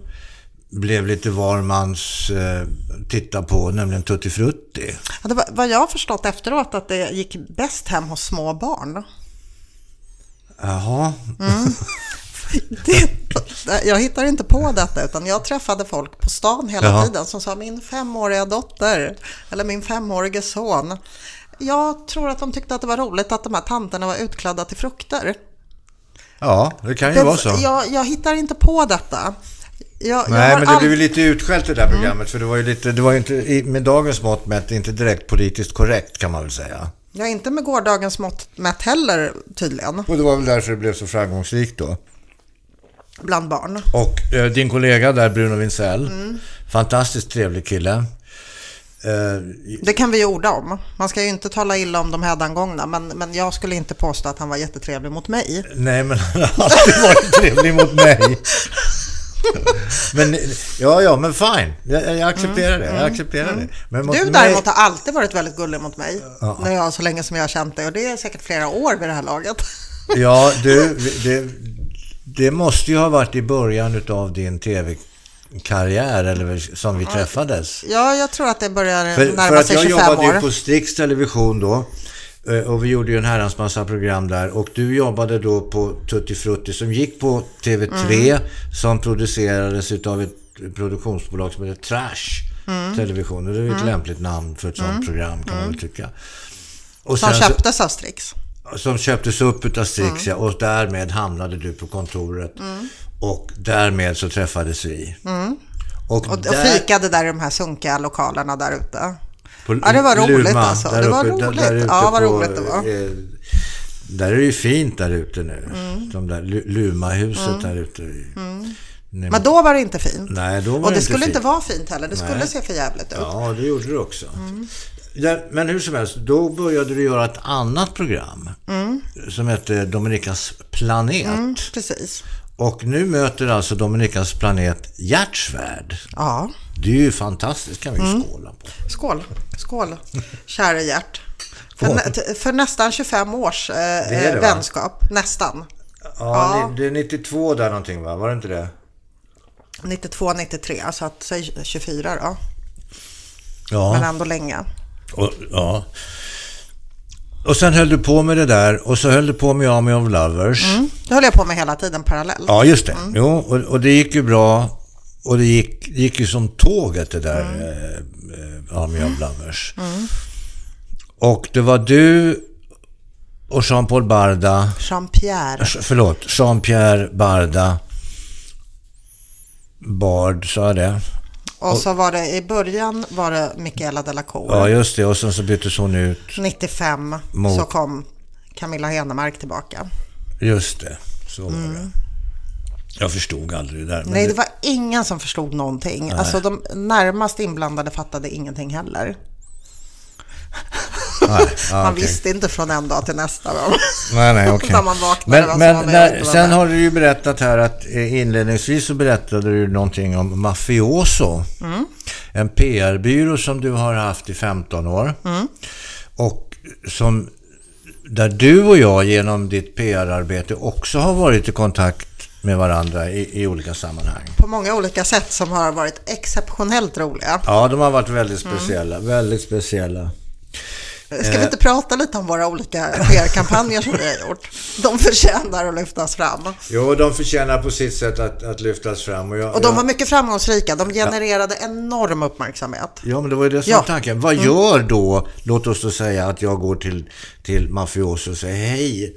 [SPEAKER 1] blev lite var mans eh, titta på, nämligen Tutti Frutti.
[SPEAKER 2] Ja, det var, vad jag har förstått efteråt att det gick bäst hem hos små barn.
[SPEAKER 1] Jaha. Mm.
[SPEAKER 2] Det, jag hittar inte på detta, utan jag träffade folk på stan hela Jaha. tiden som sa min femåriga dotter eller min femårige son. Jag tror att de tyckte att det var roligt att de här tanterna var utklädda till frukter.
[SPEAKER 1] Ja, det kan ju det, vara så.
[SPEAKER 2] Jag, jag hittar inte på detta.
[SPEAKER 1] Jag, Nej, jag men det all... blev lite utskällt det där mm. programmet. Mm. För det var ju lite, det var ju inte, med dagens mått mätt, inte direkt politiskt korrekt kan man väl säga.
[SPEAKER 2] Ja, inte med gårdagens mått mätt heller tydligen.
[SPEAKER 1] Och det var väl därför det blev så framgångsrikt då.
[SPEAKER 2] Bland barn.
[SPEAKER 1] Och eh, din kollega där, Bruno Winsell. Mm. Fantastiskt trevlig kille.
[SPEAKER 2] Eh, det kan vi ju orda om. Man ska ju inte tala illa om de hädangångna, men, men jag skulle inte påstå att han var jättetrevlig mot mig.
[SPEAKER 1] Nej, men han har alltid varit trevlig mot mig. *laughs* *laughs* men ja, ja, men fine. Jag, jag accepterar mm, det. Jag mm, accepterar mm. det. Men
[SPEAKER 2] du däremot mig... har alltid varit väldigt gullig mot mig. Ja. När jag, så länge som jag har känt dig. Och det är säkert flera år vid det här laget. *laughs*
[SPEAKER 1] ja, du, det, det måste ju ha varit i början av din tv karriär eller som vi träffades.
[SPEAKER 2] Ja, jag tror att det börjar närma sig 25 år. För att
[SPEAKER 1] jag jobbade ju på Strix Television då. Eh, och vi gjorde ju en herrans massa program där. Och du jobbade då på Tutti Frutti som gick på TV3. Mm. Som producerades av ett produktionsbolag som heter Trash mm. Television. Och det är ett mm. lämpligt namn för ett sånt mm. program kan man väl mm. tycka.
[SPEAKER 2] Och som köptes av Strix.
[SPEAKER 1] Som köptes upp av Strix, ja. Och därmed hamnade du på kontoret. Och därmed så träffades vi.
[SPEAKER 2] Och, och, där... och fikade där i de här sunkiga lokalerna där ute. På ja, det var roligt Luma, alltså. Det var roligt. Där, där ja, vad roligt det var. Eh,
[SPEAKER 1] där är det ju fint där ute nu. Mm. De där Luma-huset mm. där ute. Mm.
[SPEAKER 2] Men då var det inte fint.
[SPEAKER 1] Nej, då var
[SPEAKER 2] Och det,
[SPEAKER 1] det
[SPEAKER 2] skulle
[SPEAKER 1] fint.
[SPEAKER 2] inte vara fint heller. Det Nej. skulle se för jävligt ut.
[SPEAKER 1] Ja, det gjorde det också. Mm. men hur som helst, då började du göra ett annat program. Mm. Som hette Dominikas planet. Mm,
[SPEAKER 2] precis.
[SPEAKER 1] Och nu möter alltså Dominikas planet Hjärtsvärd.
[SPEAKER 2] Ja.
[SPEAKER 1] Det är ju fantastiskt, kan vi mm. skåla på.
[SPEAKER 2] Skål, skål, kära Gert. För, för, nästan 25 års eh, det, vänskap, nästan.
[SPEAKER 1] Ja, ja, det är 92 där någonting va? Var det inte det?
[SPEAKER 2] 92, 93, så att säg 24 då.
[SPEAKER 1] Ja.
[SPEAKER 2] Men ändå länge.
[SPEAKER 1] Och, ja. och sen höll du på med det där och så höll du på med Army of Lovers.
[SPEAKER 2] Mm. Det höll jag på med hela tiden parallellt.
[SPEAKER 1] Ja, just det. Jo, och, och det gick ju bra. Och det gick, gick ju som tåget det där eh, eh, Army of Lovers. Och det var du och Jean-Paul Barda,
[SPEAKER 2] Jean-Pierre.
[SPEAKER 1] förlåt, Jean-Pierre Barda, Bard, sa jag det?
[SPEAKER 2] Och så var det i början var det Michaela Delacour.
[SPEAKER 1] Ja, just det. Och sen så byttes hon ut.
[SPEAKER 2] 95
[SPEAKER 1] Mot-
[SPEAKER 2] så kom Camilla Henemark tillbaka.
[SPEAKER 1] Just det, så var det. Jag förstod aldrig det där.
[SPEAKER 2] Nej,
[SPEAKER 1] det-
[SPEAKER 2] det var ingen som förstod någonting. Alltså de närmast inblandade fattade ingenting heller.
[SPEAKER 1] Nej, ja, *laughs*
[SPEAKER 2] man
[SPEAKER 1] okej.
[SPEAKER 2] visste inte från en dag till nästa.
[SPEAKER 1] Nej, nej, okej. *laughs*
[SPEAKER 2] När man vaknade, vad
[SPEAKER 1] Men, men när, sen har du ju berättat här att eh, inledningsvis så berättade du någonting om Mafioso.
[SPEAKER 2] Mm.
[SPEAKER 1] En PR-byrå som du har haft i 15 år.
[SPEAKER 2] Mm.
[SPEAKER 1] Och som, där du och jag genom ditt PR-arbete också har varit i kontakt med varandra i, i olika sammanhang.
[SPEAKER 2] På många olika sätt som har varit exceptionellt roliga.
[SPEAKER 1] Ja, de har varit väldigt
[SPEAKER 2] Mm.
[SPEAKER 1] speciella. Väldigt speciella.
[SPEAKER 2] Ska
[SPEAKER 1] Eh.
[SPEAKER 2] vi inte prata lite om våra olika PR-kampanjer som vi har gjort? De förtjänar att lyftas fram.
[SPEAKER 1] Jo, de förtjänar på sitt sätt att, att lyftas fram. Och, jag,
[SPEAKER 2] Och de
[SPEAKER 1] jag-
[SPEAKER 2] var mycket framgångsrika. De genererade enorm uppmärksamhet.
[SPEAKER 1] Ja, men det var ju det som
[SPEAKER 2] Ja.
[SPEAKER 1] var tanken. Vad gör då, låt oss då säga att jag går till, till Mafioso och säger hej,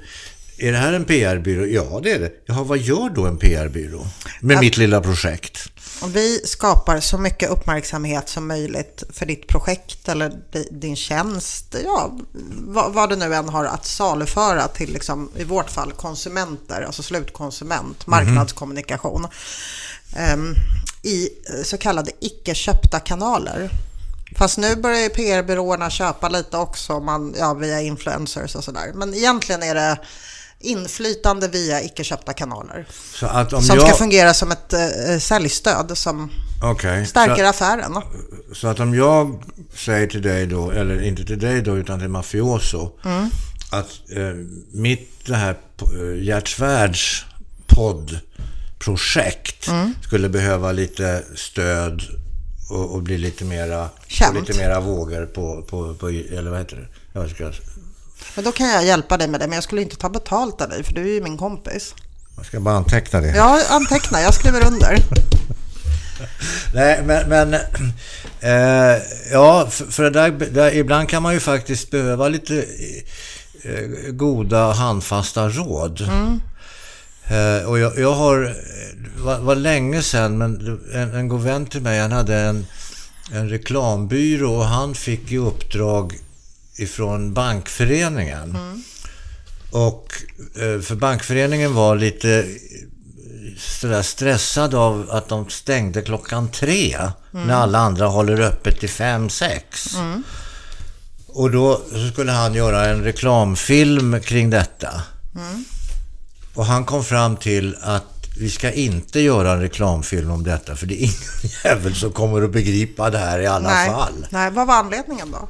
[SPEAKER 1] är det här en PR-byrå? Ja, det är det. Jaha, vad gör då en PR-byrå med mitt lilla projekt?
[SPEAKER 2] Vi skapar så mycket uppmärksamhet som möjligt för ditt projekt eller di- din tjänst. Ja, vad, vad du nu än har att saluföra till, liksom, i vårt fall, konsumenter, alltså slutkonsument, marknadskommunikation. Ehm, I eh, så kallade icke köpta kanaler. Fast nu börjar PR-byråerna köpa lite också man, ja, via influencers och sådär. Men egentligen är det inflytande via icke köpta kanaler.
[SPEAKER 1] Så att om
[SPEAKER 2] Som
[SPEAKER 1] jag...
[SPEAKER 2] ska fungera som ett eh, säljstöd som
[SPEAKER 1] Okej.
[SPEAKER 2] stärker affären.
[SPEAKER 1] Så, så att om jag säger till dig då, eller inte till dig då, utan till Mafioso,
[SPEAKER 2] Mm.
[SPEAKER 1] att eh, mitt det här eh, Gert Svärds poddprojekt
[SPEAKER 2] Mm.
[SPEAKER 1] skulle behöva lite stöd och, och bli lite mera, lite mera vågor på, på, på, eller vad heter det? Jag ska,
[SPEAKER 2] Men då kan jag hjälpa dig med det, men jag skulle inte ta betalt av dig, för du är ju min kompis.
[SPEAKER 1] jag ska bara anteckna det.
[SPEAKER 2] Jag antecknar, jag skriver under. *laughs*
[SPEAKER 1] Nej, men, men eh, ja, för, för det där, där, ibland kan man ju faktiskt behöva lite eh, goda handfasta råd. Eh, och jag, jag har, var, var länge sedan, men en, en god vän till mig, han hade en, en reklambyrå och han fick i uppdrag ifrån Bankföreningen. Och eh, för Bankföreningen var lite sådär stressad av att de stängde klockan tre när alla andra håller öppet till fem, sex. Och då skulle han göra en reklamfilm kring detta. Och han kom fram till att vi ska inte göra en reklamfilm om detta för det är ingen *laughs* jävel som kommer att begripa det här i alla
[SPEAKER 2] Nej.
[SPEAKER 1] fall.
[SPEAKER 2] Nej, vad var anledningen då?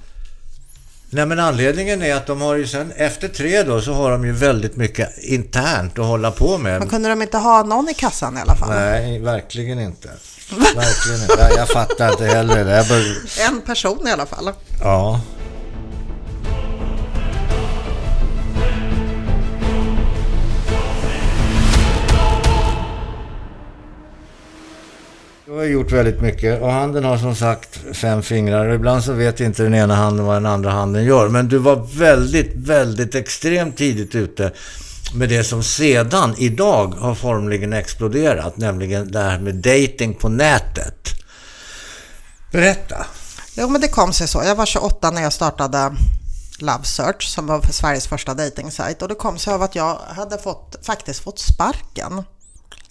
[SPEAKER 1] Nej men anledningen är att de har ju sen, efter tre då, så har de ju väldigt mycket internt att hålla på med.
[SPEAKER 2] Men kunde de inte ha någon i kassan i alla fall?
[SPEAKER 1] Nej, verkligen inte. Verkligen inte. Jag fattar inte heller det. Bör...
[SPEAKER 2] En person i alla fall.
[SPEAKER 1] Ja. Du har gjort väldigt mycket och handen har som sagt fem fingrar. Och Ibland så vet inte den ena handen vad den andra handen gör. Men du var väldigt, väldigt extremt tidigt ute med det som sedan idag har formligen exploderat. Nämligen det här med dating på nätet. Berätta.
[SPEAKER 2] Jo, men det kom sig så. Jag var 28 när jag startade Love Search som var Sveriges första dejtingsajt. och det kom sig av att jag hade fått, faktiskt fått sparken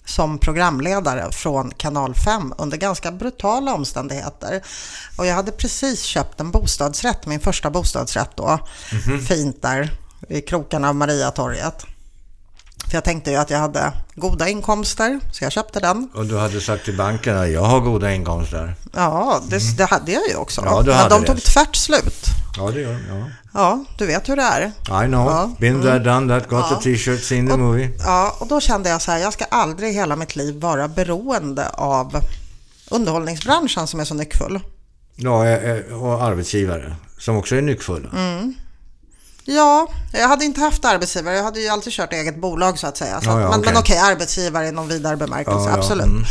[SPEAKER 2] som programledare från Kanal 5 under ganska brutala omständigheter. Och jag hade precis köpt en bostadsrätt, min första bostadsrätt då, fint där i krokarna av Mariatorget. För jag tänkte ju att jag hade goda inkomster, så jag köpte den.
[SPEAKER 1] Och du hade sagt till banken att jag har goda inkomster.
[SPEAKER 2] Ja, det, det hade jag ju också.
[SPEAKER 1] Ja,
[SPEAKER 2] Men de
[SPEAKER 1] det.
[SPEAKER 2] tog tvärt slut.
[SPEAKER 1] Ja, det gör de. Ja.
[SPEAKER 2] Ja, du vet hur det är.
[SPEAKER 1] I know.
[SPEAKER 2] Ja.
[SPEAKER 1] Been there, done that, got
[SPEAKER 2] Ja.
[SPEAKER 1] the t-shirt, seen the movie.
[SPEAKER 2] Ja, och då kände jag så här, jag ska aldrig i hela mitt liv vara beroende av underhållningsbranschen som är så nyckfull.
[SPEAKER 1] Ja, eh, eh, och arbetsgivare som också är nyckfulla.
[SPEAKER 2] Mm. Ja, jag hade inte haft arbetsgivare. Jag hade ju alltid kört eget bolag så att säga. Så
[SPEAKER 1] Ja, ja,
[SPEAKER 2] men,
[SPEAKER 1] okej.
[SPEAKER 2] men okej, arbetsgivare i någon vidare bemärkelse,
[SPEAKER 1] ja,
[SPEAKER 2] absolut.
[SPEAKER 1] mm.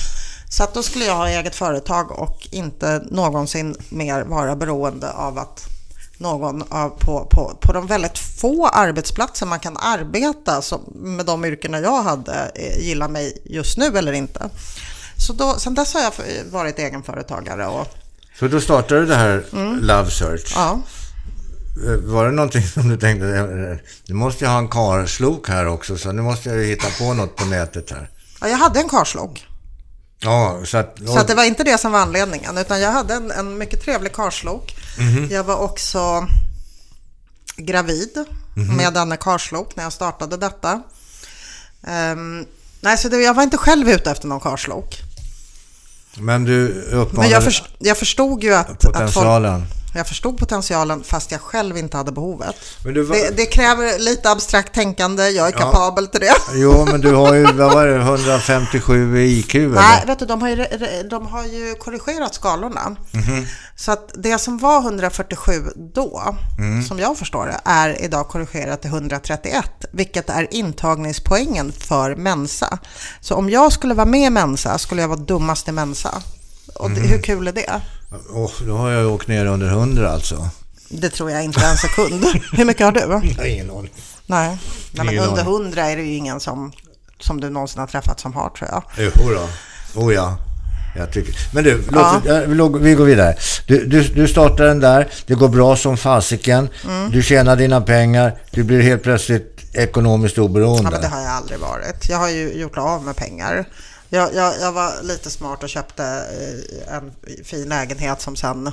[SPEAKER 2] Så att då skulle jag ha eget företag och inte någonsin mer vara beroende av att någon av, på, på, på de väldigt få arbetsplatser man kan arbeta som, med de yrkena jag hade eh, gillar mig just nu eller inte. Så då, sen dess har jag varit egenföretagare och
[SPEAKER 1] Så då startade du det här Love Search.
[SPEAKER 2] Mm. ja,
[SPEAKER 1] Eh, Var det någonting som du tänkte, eh, nu måste jag ha en karslok här också, så nu måste jag hitta på något på nätet här.
[SPEAKER 2] ja jag hade en karslok.
[SPEAKER 1] Ja, så att...
[SPEAKER 2] Så att det var inte det som var anledningen, utan jag hade en, en mycket trevlig karslok. Jag var också gravid med denne karslok när jag startade detta. Ehm, nej, så det, jag var inte själv ute efter någon karslok.
[SPEAKER 1] Men du
[SPEAKER 2] Men
[SPEAKER 1] uppmanade
[SPEAKER 2] jag, först, jag förstod ju att, att folk,
[SPEAKER 1] potentialen.
[SPEAKER 2] Jag förstod potentialen fast jag själv inte hade behovet.
[SPEAKER 1] Var-
[SPEAKER 2] Det, det kräver lite abstrakt tänkande, jag är
[SPEAKER 1] Ja.
[SPEAKER 2] kapabel till det.
[SPEAKER 1] Jo, men du har ju, vad var det, 157 i IQ eller?
[SPEAKER 2] Nej, vet du, de har ju, de har ju korrigerat skalorna.
[SPEAKER 1] Mhm.
[SPEAKER 2] Så att det som var 147 då,
[SPEAKER 1] Mm.
[SPEAKER 2] som jag förstår det, är idag korrigerat till 131, vilket är intagningspoängen för Mensa. Så om jag skulle vara med i Mensa skulle jag vara dummast i Mensa. Och
[SPEAKER 1] Mm.
[SPEAKER 2] hur kul är det?
[SPEAKER 1] Åh, då har jag åkt ner under 100 alltså.
[SPEAKER 2] Det tror jag inte en sekund. *laughs* Hur mycket har du?
[SPEAKER 1] Jag har ingen aning.
[SPEAKER 2] Nej, Nej men under
[SPEAKER 1] aning.
[SPEAKER 2] 100 är det ju ingen som, som du någonsin har träffat som har tror jag.
[SPEAKER 1] Jo då. Oh ja. Jag tycker. Men du, låt,
[SPEAKER 2] Ja.
[SPEAKER 1] låg- vi går vidare. Du, du, du startar den där, det går bra som fasiken.
[SPEAKER 2] Mm.
[SPEAKER 1] Du tjänar dina pengar, du blir helt plötsligt ekonomiskt oberoende.
[SPEAKER 2] Ja, men det har jag aldrig varit. Jag har ju gjort av med pengar. Jag, jag, jag var lite smart och köpte eh, en fin lägenhet som sen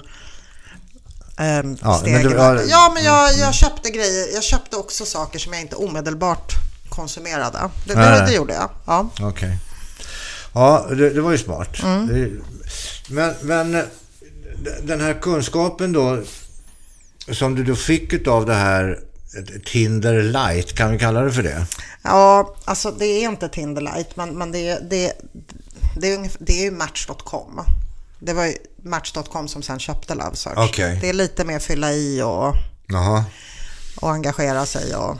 [SPEAKER 2] ehm,
[SPEAKER 1] Ja, men du
[SPEAKER 2] värde. ja, men jag, jag köpte grejer. Jag köpte också saker som jag inte omedelbart konsumerade. Det, det, det gjorde jag. Ja.
[SPEAKER 1] Okej. Ja, det, det var ju smart.
[SPEAKER 2] Mm.
[SPEAKER 1] Men, men den här kunskapen då som du då fick av det här Tinder light, kan vi kalla det för det?
[SPEAKER 2] ja, alltså det är inte Tinder Light, men, men det, det, det, är ungef- det är ju Match.com. Det var ju Match.com som sen köpte Love Search.
[SPEAKER 1] Okej.
[SPEAKER 2] Det är lite mer fylla i och,
[SPEAKER 1] Jaha.
[SPEAKER 2] och engagera sig och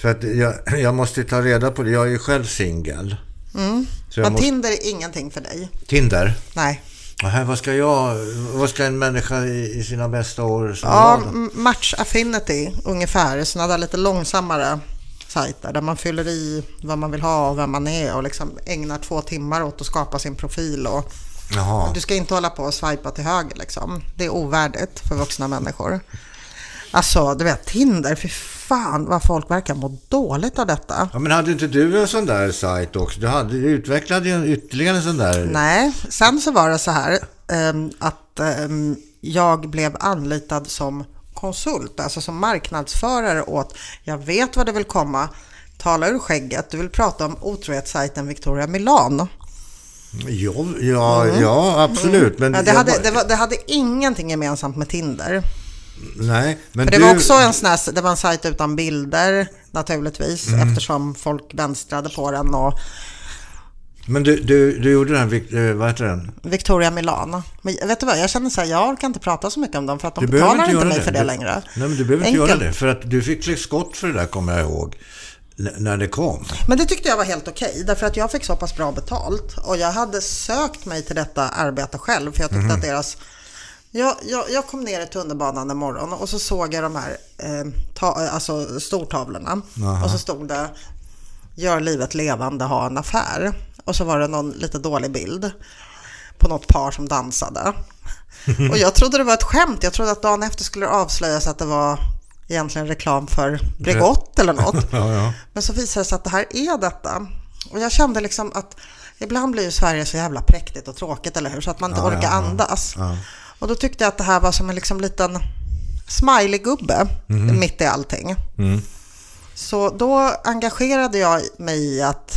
[SPEAKER 1] För att jag, jag måste ta reda på det. Jag är ju själv singel.
[SPEAKER 2] Mm. Men
[SPEAKER 1] måste,
[SPEAKER 2] Tinder är ingenting för dig.
[SPEAKER 1] Tinder?
[SPEAKER 2] Nej.
[SPEAKER 1] Vad ska jag... Vad ska en människa i, i sina bästa år som
[SPEAKER 2] Ja, Match Affinity ungefär. Sådana där lite långsammare sajter där man fyller i vad man vill ha och vem man är och liksom ägnar två timmar åt att skapa sin profil. Och
[SPEAKER 1] Jaha.
[SPEAKER 2] du ska inte hålla på och swipa till höger liksom. Det är ovärdigt för vuxna människor. Alltså, du vet Tinder, fy fan vad folk verkar må dåligt av detta.
[SPEAKER 1] Ja, men hade inte du en sån där sajt också? Du, hade, du utvecklade ju en- ytterligare en sån där...
[SPEAKER 2] Nej, sen så var det så här ehm, att ehm, jag blev anlitad som konsult, alltså som marknadsförare åt Jag vet vad det vill komma, tala ur skägget, du vill prata om otrohetssajten Victoria Milan.
[SPEAKER 1] Ja, ja, ja absolut. Men
[SPEAKER 2] Mm. Ja, det, hade,
[SPEAKER 1] bara-
[SPEAKER 2] det, var, det hade ingenting gemensamt med Tinder.
[SPEAKER 1] Nej, men
[SPEAKER 2] För det
[SPEAKER 1] du...
[SPEAKER 2] var också en sån här, det var en sajt utan bilder naturligtvis
[SPEAKER 1] Mm.
[SPEAKER 2] eftersom folk vänstrade på den och
[SPEAKER 1] Men du, du, du gjorde den, eh, vad heter den?
[SPEAKER 2] Victoria Milan. Men vet du vad, jag känner så här, jag orkar inte prata så mycket om dem för att de
[SPEAKER 1] Du
[SPEAKER 2] betalar inte
[SPEAKER 1] göra
[SPEAKER 2] mig för det
[SPEAKER 1] Du-
[SPEAKER 2] längre.
[SPEAKER 1] Nej, men du behöver inte
[SPEAKER 2] Enkelt.
[SPEAKER 1] göra det. För att du fick skott för det där, kommer jag ihåg. När det kom.
[SPEAKER 2] Men det tyckte jag var helt okej, därför att jag fick så pass bra betalt och jag hade sökt mig till detta arbete själv, för jag tyckte att deras... Jag, jag, jag kom ner i tunnelbanan en morgon och så såg jag de här eh, ta, alltså stortavlorna och så stod det Gör livet levande, ha en affär. Och så var det någon lite dålig bild på något par som dansade. *laughs* Och jag trodde det var ett skämt. Jag trodde att dagen efter skulle det avslöjas att det var egentligen reklam för Bregott eller något. *laughs*
[SPEAKER 1] Ja, ja.
[SPEAKER 2] Men så visade det sig att det här är detta. Och jag kände liksom att ibland blir ju Sverige så jävla präktigt och tråkigt, eller hur? Så att man inte
[SPEAKER 1] Ja,
[SPEAKER 2] orkar andas. Och då tyckte jag att det här var som en liksom liten smiley-gubbe
[SPEAKER 1] Mhm.
[SPEAKER 2] mitt i allting.
[SPEAKER 1] Mm.
[SPEAKER 2] Så då engagerade jag mig i att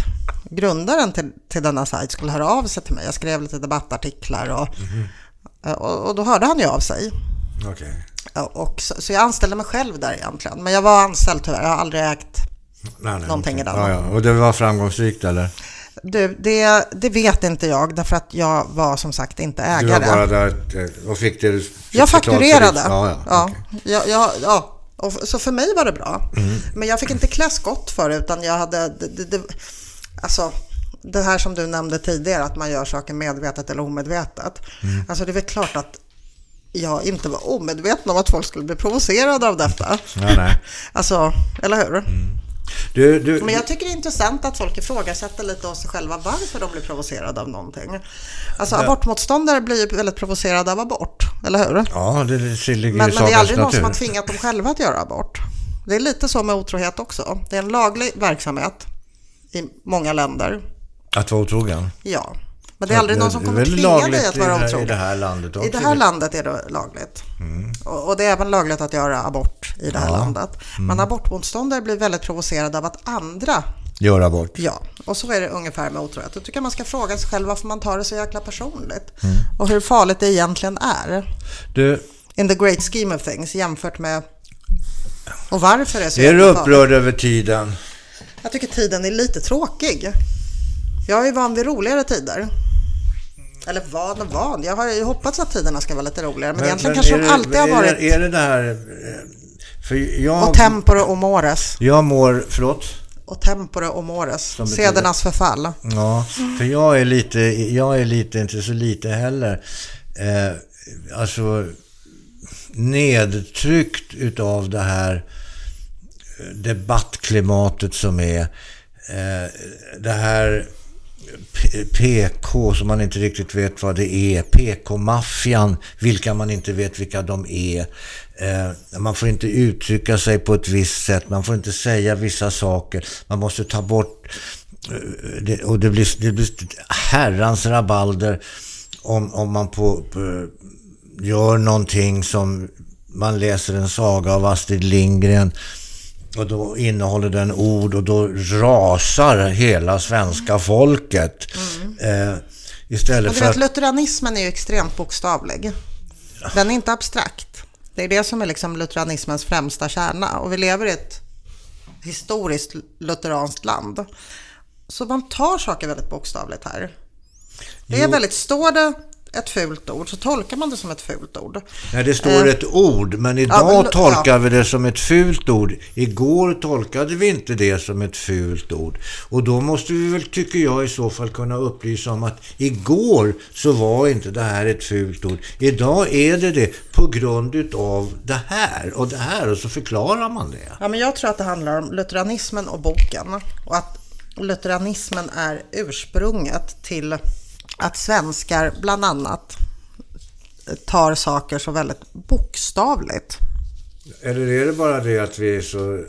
[SPEAKER 2] grundaren till, till denna sajt skulle höra av sig till mig. Jag skrev lite debattartiklar och,
[SPEAKER 1] Mhm.
[SPEAKER 2] och, och då hörde han ju av sig.
[SPEAKER 1] Okej.
[SPEAKER 2] Och så, så jag anställde mig själv där egentligen. Men jag var anställd tyvärr. Jag har aldrig ägt
[SPEAKER 1] Nej, nej,
[SPEAKER 2] någonting i den.
[SPEAKER 1] Ja, ja. Och det var framgångsrikt eller?
[SPEAKER 2] Du, det, det vet inte jag därför att jag var som sagt inte
[SPEAKER 1] Du
[SPEAKER 2] ägare.
[SPEAKER 1] var bara där eh, och fick det... fick
[SPEAKER 2] Jag fakturerade.
[SPEAKER 1] Ja, ja.
[SPEAKER 2] ja.
[SPEAKER 1] okej.
[SPEAKER 2] Ja, ja, ja. Och, så för mig var det bra.
[SPEAKER 1] Mm.
[SPEAKER 2] Men jag fick inte klä skott för det utan jag hade... Det, det, det, alltså, det här som du nämnde tidigare, att man gör saker medvetet eller omedvetet.
[SPEAKER 1] Mm.
[SPEAKER 2] Alltså det är väl klart att jag inte var omedveten om att folk skulle bli provocerade av detta.
[SPEAKER 1] Nej, nej. *laughs*
[SPEAKER 2] Alltså, eller hur?
[SPEAKER 1] Du, du,
[SPEAKER 2] Men jag tycker det är intressant att folk ifrågasätter lite av sig själva varför de blir provocerade av någonting. Alltså abortmotståndare blir ju väldigt provocerade av abort, eller hur?
[SPEAKER 1] Ja, det ligger i
[SPEAKER 2] Men, men det är aldrig någon
[SPEAKER 1] natur.
[SPEAKER 2] som har tvingat dem själva att göra abort. Det är lite så med otrohet också. Det är en laglig verksamhet i många länder.
[SPEAKER 1] Att vara otrogen?
[SPEAKER 2] Ja. Men det är aldrig någon som kommer tvinga dig att vara otrogen.
[SPEAKER 1] I det här landet också.
[SPEAKER 2] I det här landet är det lagligt. Och, och det är även lagligt att göra abort i det här landet. Men abortmotståndare blir väldigt provocerade av att andra
[SPEAKER 1] Gör abort.
[SPEAKER 2] Ja, och så är det ungefär med otrohet. Jag tycker man ska fråga sig själv varför man tar det så jäkla personligt. Och hur farligt det egentligen är.
[SPEAKER 1] Du,
[SPEAKER 2] In the great scheme of things jämfört med... Och varför det är så
[SPEAKER 1] är du upprörd över tiden?
[SPEAKER 2] Jag tycker tiden är lite tråkig. Jag är van vid roligare tider. Eller van och van. Jag har ju hoppats att tiderna ska vara lite roligare. Men, egentligen kanske
[SPEAKER 1] är
[SPEAKER 2] de alltid har
[SPEAKER 1] är
[SPEAKER 2] varit...
[SPEAKER 1] Det, är det det här... eh, För jag,
[SPEAKER 2] Och tempore och mores.
[SPEAKER 1] jag mår... Förlåt?
[SPEAKER 2] Och tempore och mores. Sedernas förfall.
[SPEAKER 1] Ja, för jag är lite, jag är lite, inte så lite heller, eh, alltså nedtryckt utav det här eh, debattklimatet som är. Eh, det här PK som man inte riktigt vet vad det är. PK-maffian, vilka man inte vet vilka de är. Eh, man får inte uttrycka sig på ett visst sätt. Man får inte säga vissa saker. Man måste ta bort... eh, Det, och det blir, det blir herrans rabalder om, om man på, på, gör någonting som man läser en saga av Astrid Lindgren och då innehåller den ord och då rasar hela svenska folket. Eh, istället
[SPEAKER 2] Och
[SPEAKER 1] för att...
[SPEAKER 2] lutheranismen är ju extremt bokstavlig. Den är inte abstrakt. Det är det som är liksom lutheranismens främsta kärna. Och vi lever i ett historiskt lutheranskt land. Så man tar saker väldigt bokstavligt här. Det är väldigt, står det ett fult ord så tolkar man det som ett fult ord.
[SPEAKER 1] När det står ett ord, men idag
[SPEAKER 2] Eh. men-
[SPEAKER 1] tolkar
[SPEAKER 2] ja.
[SPEAKER 1] vi det som ett fult ord. Igår tolkade vi inte det som ett fult ord. Och då måste vi väl, tycker jag, i så fall kunna upplysa om att igår så var inte det här ett fult ord. Idag är det det på grund utav det här och det här och så förklarar man det.
[SPEAKER 2] Ja, men jag tror att det handlar om lutheranismen och boken. Och att lutheranismen är ursprunget till att svenskar bland annat tar saker så väldigt bokstavligt.
[SPEAKER 1] Eller är det bara det att vi är så...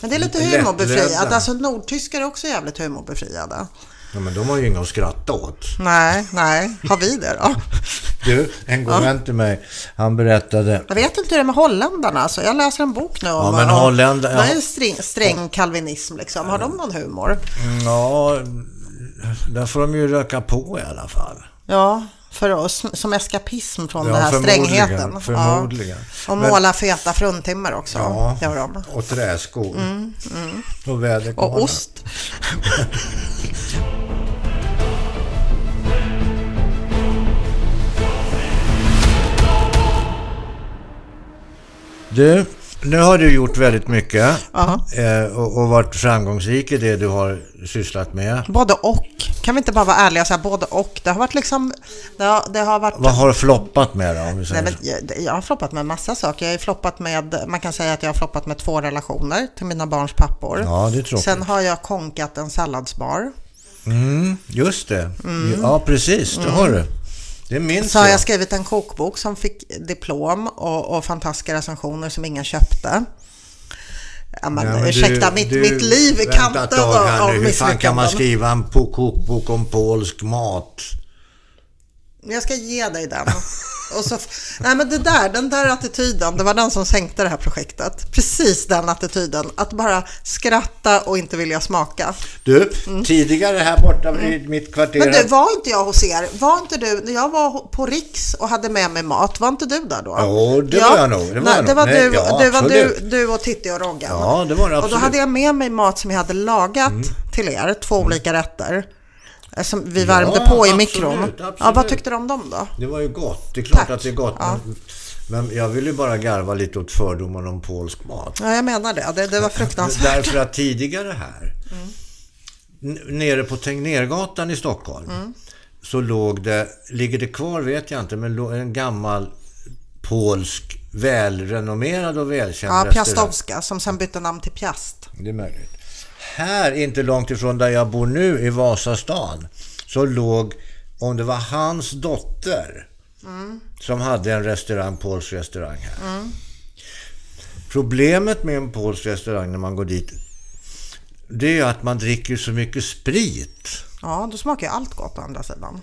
[SPEAKER 2] Men det är lite humorbefriat. Alltså nordtyskar är också jävligt humorbefriade.
[SPEAKER 1] Ja, men de har ju inga att skratta åt.
[SPEAKER 2] Nej, nej. Har vi det då?
[SPEAKER 1] Du, en god vän till mig, han berättade...
[SPEAKER 2] Jag vet inte hur det är med holländarna. Alltså, jag läser en bok nu om...
[SPEAKER 1] Ja, men
[SPEAKER 2] om-
[SPEAKER 1] Holländar-
[SPEAKER 2] Det är sträng, sträng kalvinism liksom. Har de någon humor?
[SPEAKER 1] Ja, där får de ju röka på i alla fall.
[SPEAKER 2] Ja, för oss som eskapism från
[SPEAKER 1] Ja,
[SPEAKER 2] den här
[SPEAKER 1] förmodligen,
[SPEAKER 2] strängheten.
[SPEAKER 1] förmodligen.
[SPEAKER 2] Ja. Och
[SPEAKER 1] Men-
[SPEAKER 2] måla feta fruntimmer också.
[SPEAKER 1] Ja,
[SPEAKER 2] Gör de.
[SPEAKER 1] och träskor. Och väderkvarnar.
[SPEAKER 2] Och ost. *laughs*
[SPEAKER 1] Du, nu har du gjort väldigt mycket eh, och, och varit framgångsrik i det du har sysslat med.
[SPEAKER 2] Både och. Kan vi inte bara vara ärliga och säga både och? Det har varit liksom... Det har, det har varit...
[SPEAKER 1] Vad har du floppat med då? Om vi säger
[SPEAKER 2] Nej, men jag, jag har floppat med massa saker. Jag har floppat med, man kan säga att jag har floppat med två relationer till mina barns pappor.
[SPEAKER 1] Ja, det är tråkigt.
[SPEAKER 2] Sen har jag konkat en salladsbar.
[SPEAKER 1] Mm, just det. Ja, precis. Det har du. Det minns.
[SPEAKER 2] Så har
[SPEAKER 1] jag.
[SPEAKER 2] skrivit en kokbok som fick diplom och, och fantastiska recensioner som ingen köpte. Ja, men,
[SPEAKER 1] Ja, men
[SPEAKER 2] ursäkta,
[SPEAKER 1] du-
[SPEAKER 2] mitt,
[SPEAKER 1] du-
[SPEAKER 2] mitt liv är kantat av,
[SPEAKER 1] nu. Hur fan kan man
[SPEAKER 2] misslyckanden.
[SPEAKER 1] skriva en kokbok om polsk mat?
[SPEAKER 2] Jag ska ge dig den. Och så, nej men det där, den där attityden, det var den som sänkte det här projektet. Precis den attityden, att bara skratta och inte vilja smaka.
[SPEAKER 1] Du, tidigare här borta i mitt kvarter...
[SPEAKER 2] Mm. Men du, var inte jag hos er? Var inte du, när jag var på Riks och hade med mig mat, var inte du där då?
[SPEAKER 1] Jo, det var jag nog. Det var
[SPEAKER 2] nej,
[SPEAKER 1] jag
[SPEAKER 2] det
[SPEAKER 1] nog.
[SPEAKER 2] var,
[SPEAKER 1] Nej,
[SPEAKER 2] du,
[SPEAKER 1] ja,
[SPEAKER 2] det var du,
[SPEAKER 1] absolut.
[SPEAKER 2] du och Titti och Roggan.
[SPEAKER 1] Ja, det var det
[SPEAKER 2] Och då
[SPEAKER 1] absolut.
[SPEAKER 2] hade jag med mig mat som jag hade lagat till er, två olika rätter. Som vi värmde
[SPEAKER 1] Ja,
[SPEAKER 2] på i
[SPEAKER 1] absolut,
[SPEAKER 2] mikron.
[SPEAKER 1] absolut.
[SPEAKER 2] Ja, vad tyckte du om dem då?
[SPEAKER 1] Det var ju gott. Det är klart
[SPEAKER 2] Tack.
[SPEAKER 1] att det är gott.
[SPEAKER 2] Ja.
[SPEAKER 1] Men, jag vill ju bara garva lite åt fördomarna om polsk mat.
[SPEAKER 2] Ja, jag menar det. Det, det var fruktansvärt.
[SPEAKER 1] Därför att tidigare här, n- nere på Tegnérgatan i Stockholm,
[SPEAKER 2] Mm.
[SPEAKER 1] så låg det, ligger det kvar vet jag inte, men en gammal polsk, välrenommerad och välkänd
[SPEAKER 2] Ja,
[SPEAKER 1] restaurang.
[SPEAKER 2] Piastowska som sen bytte namn till Piast.
[SPEAKER 1] Det är möjligt. Här, inte långt ifrån där jag bor nu, i Vasastan, så låg, om det var hans dotter, som hade en restaurang, polsk restaurang här. Problemet med en polsk restaurang när man går dit, det är att man dricker så mycket sprit.
[SPEAKER 2] Ja, då smakar ju allt gott å andra sidan.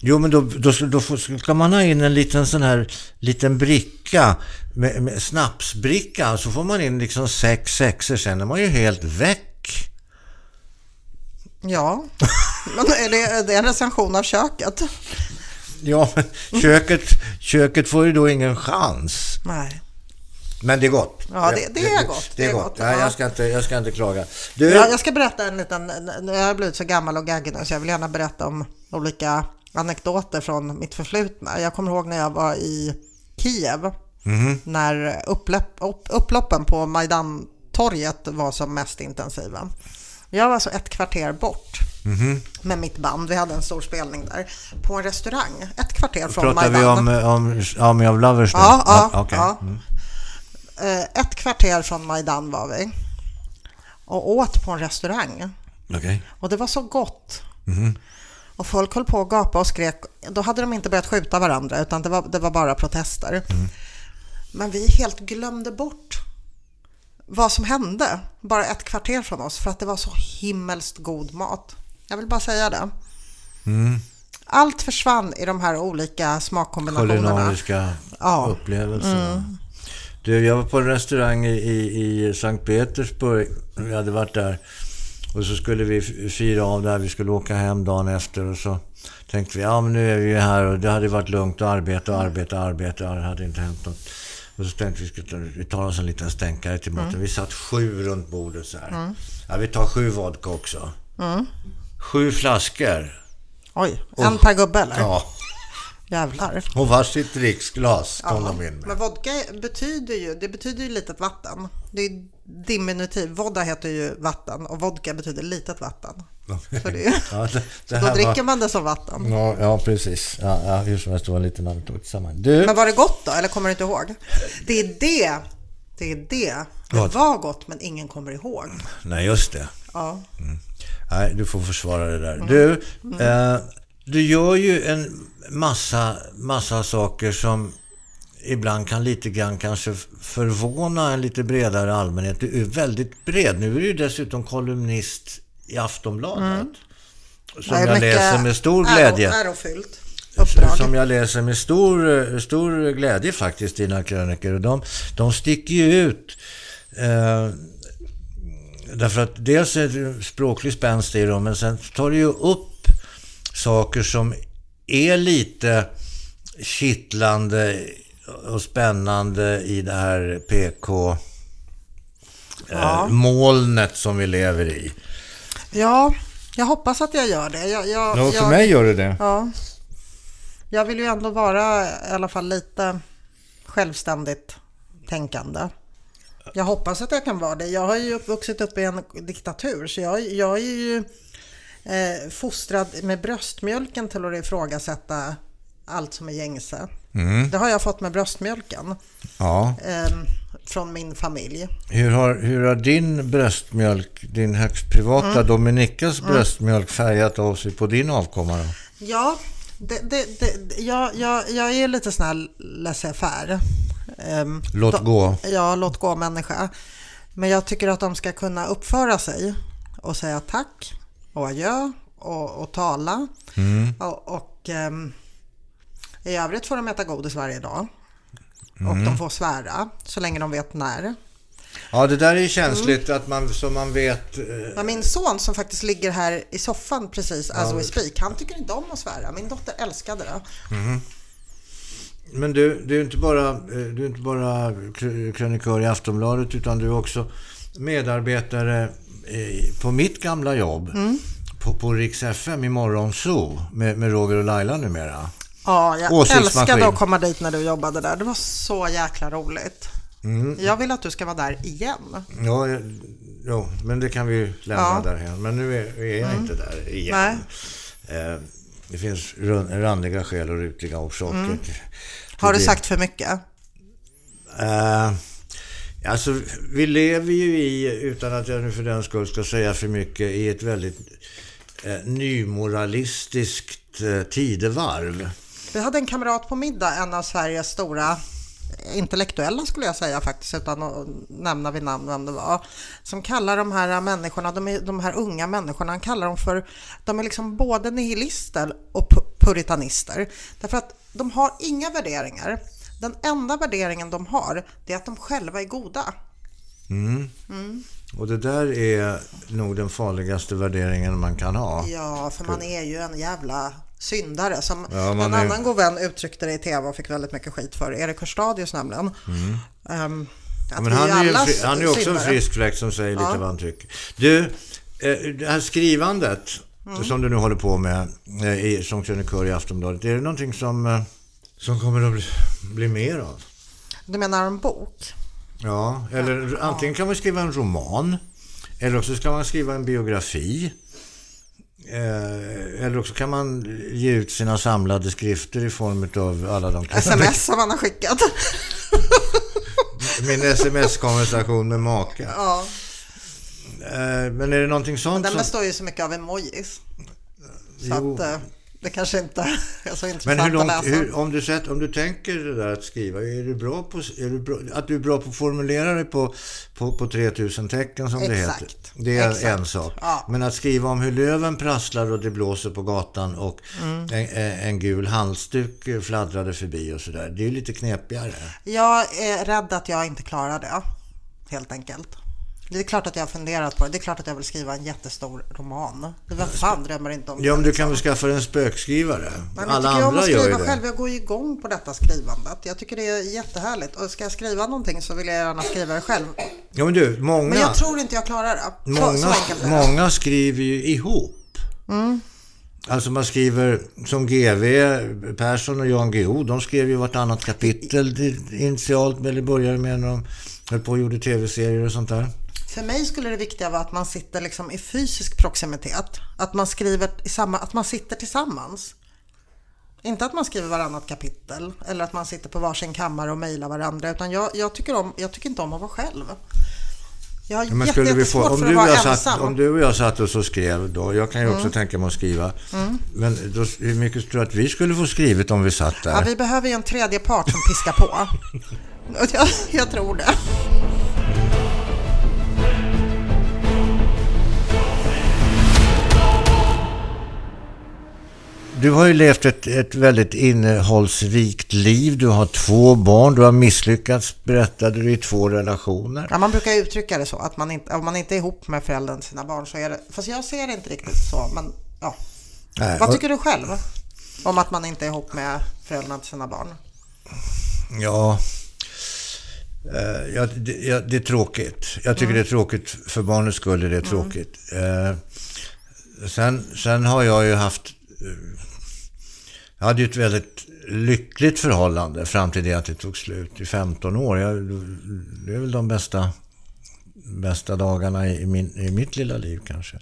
[SPEAKER 1] Jo, men då, då, då ska man ha in en liten sån här liten bricka, med, med snapsbricka, så får man in liksom sex sexer, sen är man ju helt väck.
[SPEAKER 2] Ja, men är det, är det en recension av köket?
[SPEAKER 1] Ja, men köket, köket får ju då ingen chans.
[SPEAKER 2] Nej.
[SPEAKER 1] Men det är gott.
[SPEAKER 2] Ja, det- det är gott.
[SPEAKER 1] Det är gott. Ja,
[SPEAKER 2] ja.
[SPEAKER 1] jag, ska inte, jag ska inte klaga. Du,
[SPEAKER 2] Jag, jag ska berätta en liten, nu har jag blivit så gammal och gaggig nu så jag vill gärna berätta om olika anekdoter från mitt förflutna. Jag kommer ihåg när jag var i Kiev, när upplopp, upp, upploppen på Majdan-torget var som mest intensiva. Jag var alltså ett kvarter bort med mitt band, vi hade en stor spelning där, på en restaurang, ett kvarter från
[SPEAKER 1] pratar
[SPEAKER 2] Majdan.
[SPEAKER 1] vi om, om Army of Lovers nu?
[SPEAKER 2] Ja, ja,
[SPEAKER 1] okej.
[SPEAKER 2] ja.
[SPEAKER 1] Mm.
[SPEAKER 2] Eh, Ett kvarter från Majdan var vi och åt på en restaurang.
[SPEAKER 1] Okej.
[SPEAKER 2] Och det var så gott. Och folk höll på att gapa och skrek. Då hade de inte börjat skjuta varandra utan det var, det var bara protester. Men vi helt glömde bort vad som hände bara ett kvarter från oss för att det var så himmelskt god mat. Jag vill bara säga det. Allt försvann i de här olika smakkombinationerna.
[SPEAKER 1] Kulinariska
[SPEAKER 2] Ja.
[SPEAKER 1] upplevelser. Du, jag var på en restaurang i, i, Sankt Petersburg. Vi hade varit där. Och så skulle vi fira av där. Vi skulle åka hem dagen efter. Och så tänkte vi, ja men nu är vi ju här. Och det hade varit lugnt att arbeta och arbeta och arbeta. Det hade inte hänt något. Och så tänkte vi, ta, vi tar oss en liten stänkare till maten. Vi satt sju runt bordet så här. Ja, vi tar sju vodka också. Sju flaskor.
[SPEAKER 2] Oj, en per gubbe eller?
[SPEAKER 1] Ja.
[SPEAKER 2] Jävlar.
[SPEAKER 1] Och varsitt dricksglas kom
[SPEAKER 2] Ja,
[SPEAKER 1] de in med.
[SPEAKER 2] men vodka betyder ju, det betyder ju litet vatten. Det är diminutiv. Vodka heter ju vatten och vodka betyder litet vatten. Så, det *laughs*
[SPEAKER 1] Ja, det, det
[SPEAKER 2] då dricker
[SPEAKER 1] var,
[SPEAKER 2] man det som vatten.
[SPEAKER 1] ja, ja, precis. Ja, ja, hur som helst, det var en liten anekdot. Du,
[SPEAKER 2] Men var det gott då, eller kommer du inte ihåg? Det är det. Det är det. Det var gott, men ingen kommer ihåg.
[SPEAKER 1] nej just det.
[SPEAKER 2] Ja.
[SPEAKER 1] Nej, du får försvara det där. Du, eh, du gör ju en massa, massa saker som ibland kan lite grann kanske förvåna en lite bredare allmänhet. Du är väldigt bred. Nu är du ju dessutom kolumnist i Aftonbladet. Som
[SPEAKER 2] Det är
[SPEAKER 1] jag läser med stor glädje.
[SPEAKER 2] Ärofyllt uppdrag.
[SPEAKER 1] Som jag läser med stor, stor glädje faktiskt, dina krönikor. De, de sticker ju ut. Eh, därför att dels är det språklig spänst i dem, men sen tar det ju upp saker som är lite kittlande och spännande i det här PK
[SPEAKER 2] Ja.
[SPEAKER 1] eh, molnet som vi lever i.
[SPEAKER 2] Ja, jag hoppas att jag gör det. Jag, jag,
[SPEAKER 1] Ja, för
[SPEAKER 2] jag,
[SPEAKER 1] mig gör det det.
[SPEAKER 2] Ja. Jag vill ju ändå vara i alla fall lite självständigt tänkande. Jag hoppas att jag kan vara det. Jag har ju vuxit upp i en diktatur så jag, jag är ju eh, fostrad med bröstmjölken till att ifrågasätta allt som är gängse. Det har jag fått med bröstmjölken
[SPEAKER 1] Ja.
[SPEAKER 2] eh, från min familj.
[SPEAKER 1] Hur har, hur har din bröstmjölk, din högst privata
[SPEAKER 2] Mm.
[SPEAKER 1] Dominikas bröstmjölk färgat av sig på din avkomma då?
[SPEAKER 2] Ja, det, det, det, jag, jag, jag är lite sån här laissez-faire. Ehm,
[SPEAKER 1] Låt
[SPEAKER 2] de-
[SPEAKER 1] gå.
[SPEAKER 2] Ja, låt gå människa. Men jag tycker att de ska kunna uppföra sig och säga tack och adjö och, och tala.
[SPEAKER 1] Mm.
[SPEAKER 2] Och, och ehm, I övrigt får de äta godis varje dag. Och de får svära så länge de vet när.
[SPEAKER 1] Ja, det där är ju känsligt att man, så man vet... eh,
[SPEAKER 2] Men min son som faktiskt ligger här i soffan precis as we speak, han tycker inte om att svära. Min dotter älskade det.
[SPEAKER 1] Men du, du är inte bara, eh, du är inte bara kr- krönikör i Aftonbladet utan du är också medarbetare på mitt gamla jobb. På, på Rix FM i Morgonzoo med, med Roger och Laila numera.
[SPEAKER 2] Ja, jag älskade att komma dit när du jobbade där. Det var så jäkla roligt. Jag vill att du ska vara där igen.
[SPEAKER 1] Ja, eh, jo, men det kan vi lämna
[SPEAKER 2] Ja.
[SPEAKER 1] därhen. Men nu är, är jag inte där igen. Eh, det finns randiga skäl och rutiga orsaker. till-
[SPEAKER 2] Har du
[SPEAKER 1] det.
[SPEAKER 2] sagt för mycket?
[SPEAKER 1] Eh, alltså, vi lever ju i, utan att jag nu för den skull ska säga för mycket, i ett väldigt eh, nymoralistiskt eh, tidevarv.
[SPEAKER 2] Vi hade en kamrat på middag, en av Sveriges stora intellektuella skulle jag säga faktiskt, utan att nämna vid namn vem det var, som kallar de här människorna, de, är, de här unga människorna, han kallar dem för, de är liksom både nihilister och puritanister. Därför att de har inga värderingar. Den enda värderingen de har, det är att de själva är goda.
[SPEAKER 1] Och det där är nog den farligaste värderingen man kan ha.
[SPEAKER 2] Ja, för man är ju en jävla syndare. Som
[SPEAKER 1] Ja,
[SPEAKER 2] en
[SPEAKER 1] är-
[SPEAKER 2] annan god vän uttryckte det i tv och fick väldigt mycket skit för. Erik Hörstadius nämligen.
[SPEAKER 1] Mm. Ja,
[SPEAKER 2] vi
[SPEAKER 1] men han, är ju, en fri- han är också en
[SPEAKER 2] syndare.
[SPEAKER 1] frisk fläkt som säger lite vad han tycker. Du, eh, det här skrivandet
[SPEAKER 2] Mm.
[SPEAKER 1] som du nu håller på med eh, som krönikör i Aftonbladet, är det någonting som, eh, som kommer att bli, bli mer av?
[SPEAKER 2] Du menar en bok?
[SPEAKER 1] Ja, eller antingen kan man skriva en roman, eller också ska man skriva en biografi. Eh, eller också kan man ge ut sina samlade skrifter i form av alla de...
[SPEAKER 2] Sms som han har skickat.
[SPEAKER 1] Min sms-konversation med maka.
[SPEAKER 2] ja,
[SPEAKER 1] Eh, men är det någonting sånt
[SPEAKER 2] den
[SPEAKER 1] som...
[SPEAKER 2] består ju så mycket av emojis. Så
[SPEAKER 1] Jo.
[SPEAKER 2] att eh, det kanske inte *laughs* är så
[SPEAKER 1] Men
[SPEAKER 2] intressant
[SPEAKER 1] hur långt,
[SPEAKER 2] att läsa.
[SPEAKER 1] hur, om, du sett, om du tänker det där att skriva, är du bra på, är du bra, att du är bra på att formulera dig på, på, på 3000 tecken som det
[SPEAKER 2] Exakt.
[SPEAKER 1] heter. Det är
[SPEAKER 2] Exakt.
[SPEAKER 1] en sak.
[SPEAKER 2] Ja.
[SPEAKER 1] Men att skriva om hur löven prasslar och det blåser på gatan och
[SPEAKER 2] Mm.
[SPEAKER 1] en, en, en gul halsduk fladdrade förbi och sådär. Det är ju lite knepigare.
[SPEAKER 2] Jag är rädd att jag inte klarar det, helt enkelt. Det är klart att jag har funderat på det. Det är klart att jag vill skriva en jättestor roman. Vem fan drömmer inte om det?
[SPEAKER 1] Ja, men du kan väl skaffa en spökskrivare?
[SPEAKER 2] Men
[SPEAKER 1] Alla
[SPEAKER 2] jag
[SPEAKER 1] andra gör ju
[SPEAKER 2] skriva
[SPEAKER 1] det.
[SPEAKER 2] själv. Jag går ju igång på detta skrivandet. Jag tycker det är jättehärligt. Och ska jag skriva någonting så vill jag gärna skriva det själv.
[SPEAKER 1] Ja, men du, många...
[SPEAKER 2] Men jag tror inte jag klarar det.
[SPEAKER 1] Många, många skriver ju ihop. Alltså man skriver som GV, Persson och Jan Guillou, de skrev ju vartannat kapitel initialt, eller började med när de höll på och gjorde tv-serier och sånt där.
[SPEAKER 2] För mig skulle det viktiga vara att man sitter liksom i fysisk proximitet. Att man skriver i samma, att man sitter tillsammans. Inte att man skriver varannat kapitel eller att man sitter på varsin kammare och mejlar varandra. Utan jag, jag, tycker om, jag tycker inte om att vara själv. Jag har
[SPEAKER 1] Ja, Men skulle vi få, om, du och jag
[SPEAKER 2] ensam.
[SPEAKER 1] satt, om du och jag satt och så skrev då, jag kan ju också tänka mig att skriva, men då, hur mycket tror du att vi skulle få skrivet om vi satt där?
[SPEAKER 2] Ja, vi behöver ju en tredje part som piskar på. Och *laughs* jag, jag tror det.
[SPEAKER 1] Du har ju levt ett, ett väldigt innehållsrikt liv. Du har två barn. Du har misslyckats, berättade du, i två relationer.
[SPEAKER 2] Ja, man brukar uttrycka det så att man inte, om man inte är ihop med föräldern till sina barn så är det, fast jag ser det inte riktigt så, men ja.
[SPEAKER 1] Nej,
[SPEAKER 2] Vad
[SPEAKER 1] och-
[SPEAKER 2] tycker du själv om att man inte är ihop med föräldrarna till sina barn?
[SPEAKER 1] Ja, eh, ja, det, ja, det är tråkigt. Jag tycker det är tråkigt för barnets skull. Är det tråkigt. Eh, sen, sen har jag ju haft... Jag hade ju ett väldigt lyckligt förhållande fram till det att det tog slut i 15 år. Jag, det är väl de bästa, bästa dagarna i, min, i mitt lilla liv kanske.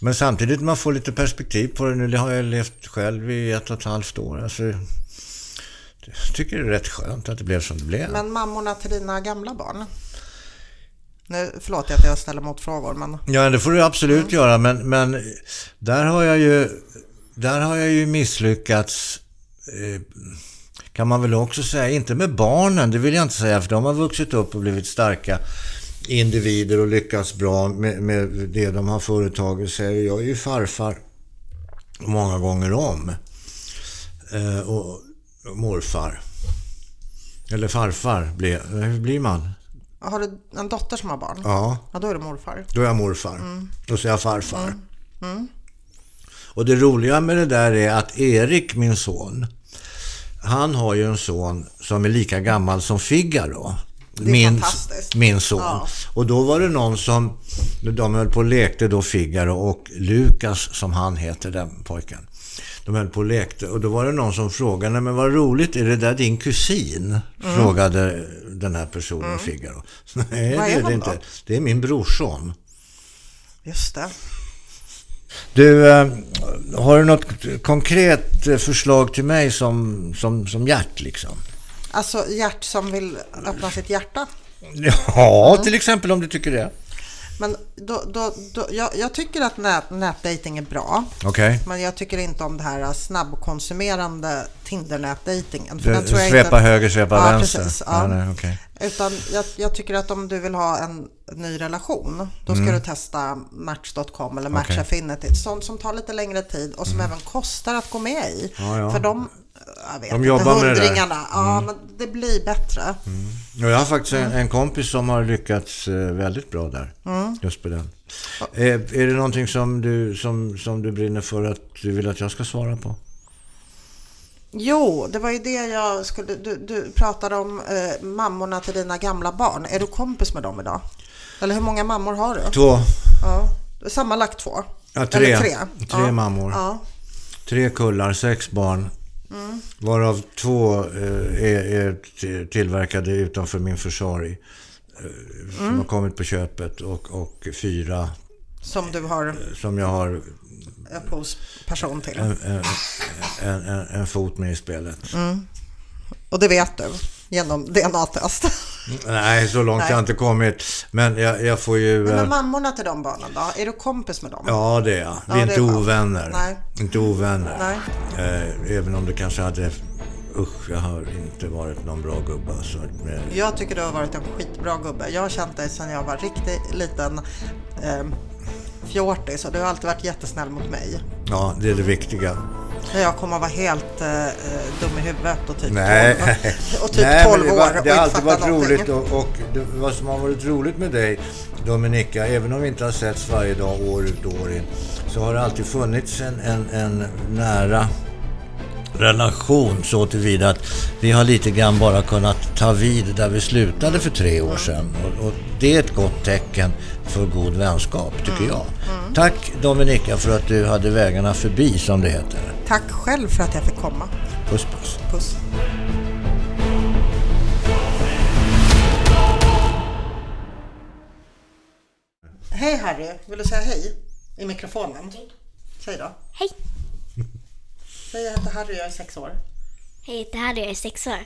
[SPEAKER 1] Men samtidigt man får lite perspektiv på det. Nu har jag levt själv i ett och ett halvt år. Alltså, jag tycker det är rätt skönt att det blev som det blev.
[SPEAKER 2] Men mammorna till dina gamla barn? Nu, förlåt att jag ställer motfrågor, men
[SPEAKER 1] Ja, det får du absolut göra, men, men där, har jag ju, där har jag ju misslyckats, eh, kan man väl också säga. Inte med barnen, det vill jag inte säga, för de har vuxit upp och blivit starka individer och lyckats bra med, med det de har företagit sig. Jag är ju farfar många gånger om. Eh, och, morfar. Eller farfar. Blir, hur blir man?
[SPEAKER 2] Har du en dotter som har barn?
[SPEAKER 1] Ja,
[SPEAKER 2] Ja, då är det morfar.
[SPEAKER 1] då är jag morfar. Då säger jag farfar. Och det roliga med det där är att Erik, min son, han har ju en son som är lika gammal som Figaro. Min, min son.
[SPEAKER 2] Ja.
[SPEAKER 1] Och då var det någon som, de höll på och lekte då Figaro och Lukas som han heter, den pojken. De höll på och lekte och då var det någon som frågade, "Nej, men vad roligt, är det där din kusin?
[SPEAKER 2] Mm.
[SPEAKER 1] Frågade den här personen Figaro. *laughs* Nej, det
[SPEAKER 2] är
[SPEAKER 1] det
[SPEAKER 2] då?
[SPEAKER 1] inte. Det är min brorson.
[SPEAKER 2] Just det.
[SPEAKER 1] Du, eh, har du något konkret eh, förslag till mig som, som, som Gert liksom?
[SPEAKER 2] Alltså Gert som vill öppna sitt hjärta.
[SPEAKER 1] Ja, till exempel om du tycker det.
[SPEAKER 2] Men då, då, då, jag, jag tycker att nät, nätdating är bra.
[SPEAKER 1] Okej.
[SPEAKER 2] Men jag tycker inte om det här snabbkonsumerande Tinder-nätdejtingen.
[SPEAKER 1] Svepa
[SPEAKER 2] inte-
[SPEAKER 1] höger, svepa
[SPEAKER 2] Ja,
[SPEAKER 1] vänster.
[SPEAKER 2] Precis,
[SPEAKER 1] Ja,
[SPEAKER 2] ja.
[SPEAKER 1] nej, okej.
[SPEAKER 2] Utan jag, jag tycker att om du vill ha en ny relation, då ska du testa Match.com eller Match
[SPEAKER 1] Mm. Mm.
[SPEAKER 2] Affinity. Sånt som tar lite längre tid och som även kostar att gå med i.
[SPEAKER 1] Ja, ja.
[SPEAKER 2] För de, jag vet
[SPEAKER 1] De
[SPEAKER 2] inte,
[SPEAKER 1] jobbar med det där. Mm.
[SPEAKER 2] ja men det blir bättre.
[SPEAKER 1] Och jag har faktiskt en, en kompis som har lyckats eh, väldigt bra där.
[SPEAKER 2] Mm.
[SPEAKER 1] Just på den. Är, är det någonting som du, som, som du brinner för att du vill att jag ska svara på?
[SPEAKER 2] Jo, det var ju det jag skulle... Du, du pratade om eh, mammorna till dina gamla barn. Är du kompis med dem idag? Eller hur många mammor har du?
[SPEAKER 1] Två,
[SPEAKER 2] Ja, sammanlagt två?
[SPEAKER 1] ja, tre.
[SPEAKER 2] Eller tre?
[SPEAKER 1] Tre
[SPEAKER 2] ja.
[SPEAKER 1] mammor.
[SPEAKER 2] Ja.
[SPEAKER 1] Tre kullar, sex barn.
[SPEAKER 2] Mm.
[SPEAKER 1] Varav två eh, är, är tillverkade utanför min försorg. eh, Som
[SPEAKER 2] Mm.
[SPEAKER 1] har kommit på köpet. Och, och fyra
[SPEAKER 2] Som du har
[SPEAKER 1] som jag har
[SPEAKER 2] upphovsperson till.
[SPEAKER 1] en, en, en, en, en fot med i spelet.
[SPEAKER 2] Mm. Och det vet du genom DNA-test.
[SPEAKER 1] Nej, så långt
[SPEAKER 2] Nej.
[SPEAKER 1] jag inte kommit. Men jag, jag får ju...
[SPEAKER 2] Men
[SPEAKER 1] eh,
[SPEAKER 2] mammorna till de barnen då? Är du kompis med dem?
[SPEAKER 1] Ja, det är jag. Vi
[SPEAKER 2] Ja,
[SPEAKER 1] är
[SPEAKER 2] det
[SPEAKER 1] inte
[SPEAKER 2] är
[SPEAKER 1] ovänner.
[SPEAKER 2] Nej.
[SPEAKER 1] Inte ovänner.
[SPEAKER 2] Nej.
[SPEAKER 1] Eh, även om det kanske hade... Usch, jag har inte varit någon bra gubbe. Alltså,
[SPEAKER 2] Jag tycker du har varit en skitbra gubbe. Jag har känt dig sedan jag var riktigt liten eh, fjortis och du har alltid varit jättesnäll mot mig.
[SPEAKER 1] ja, det är det viktiga.
[SPEAKER 2] Jag kommer att vara helt eh, eh, dum i huvudet och typ
[SPEAKER 1] Nej.
[SPEAKER 2] 12, och typ
[SPEAKER 1] Nej,
[SPEAKER 2] 12
[SPEAKER 1] men det,
[SPEAKER 2] år
[SPEAKER 1] var,
[SPEAKER 2] och
[SPEAKER 1] det har alltid varit
[SPEAKER 2] någonting.
[SPEAKER 1] roligt och, och det, vad som har varit roligt med dig Dominika, även om vi inte har setts varje dag år ut och år in, så har det alltid funnits en, en, en nära relation så tillvida att vi har lite grann bara kunnat ta vid där vi slutade för tre år sedan. Och, och det är ett gott tecken för god vänskap, tycker jag. Tack Dominika för att du hade vägarna förbi, som det heter.
[SPEAKER 2] Tack själv för att jag fick komma.
[SPEAKER 1] Puss puss.
[SPEAKER 2] Puss. Hej Harry, vill du säga hej i mikrofonen? Säg då.
[SPEAKER 3] Hej!
[SPEAKER 2] Hej, jag heter Harry, jag är sex år.
[SPEAKER 3] Hej, jag heter Harry, jag är sex år.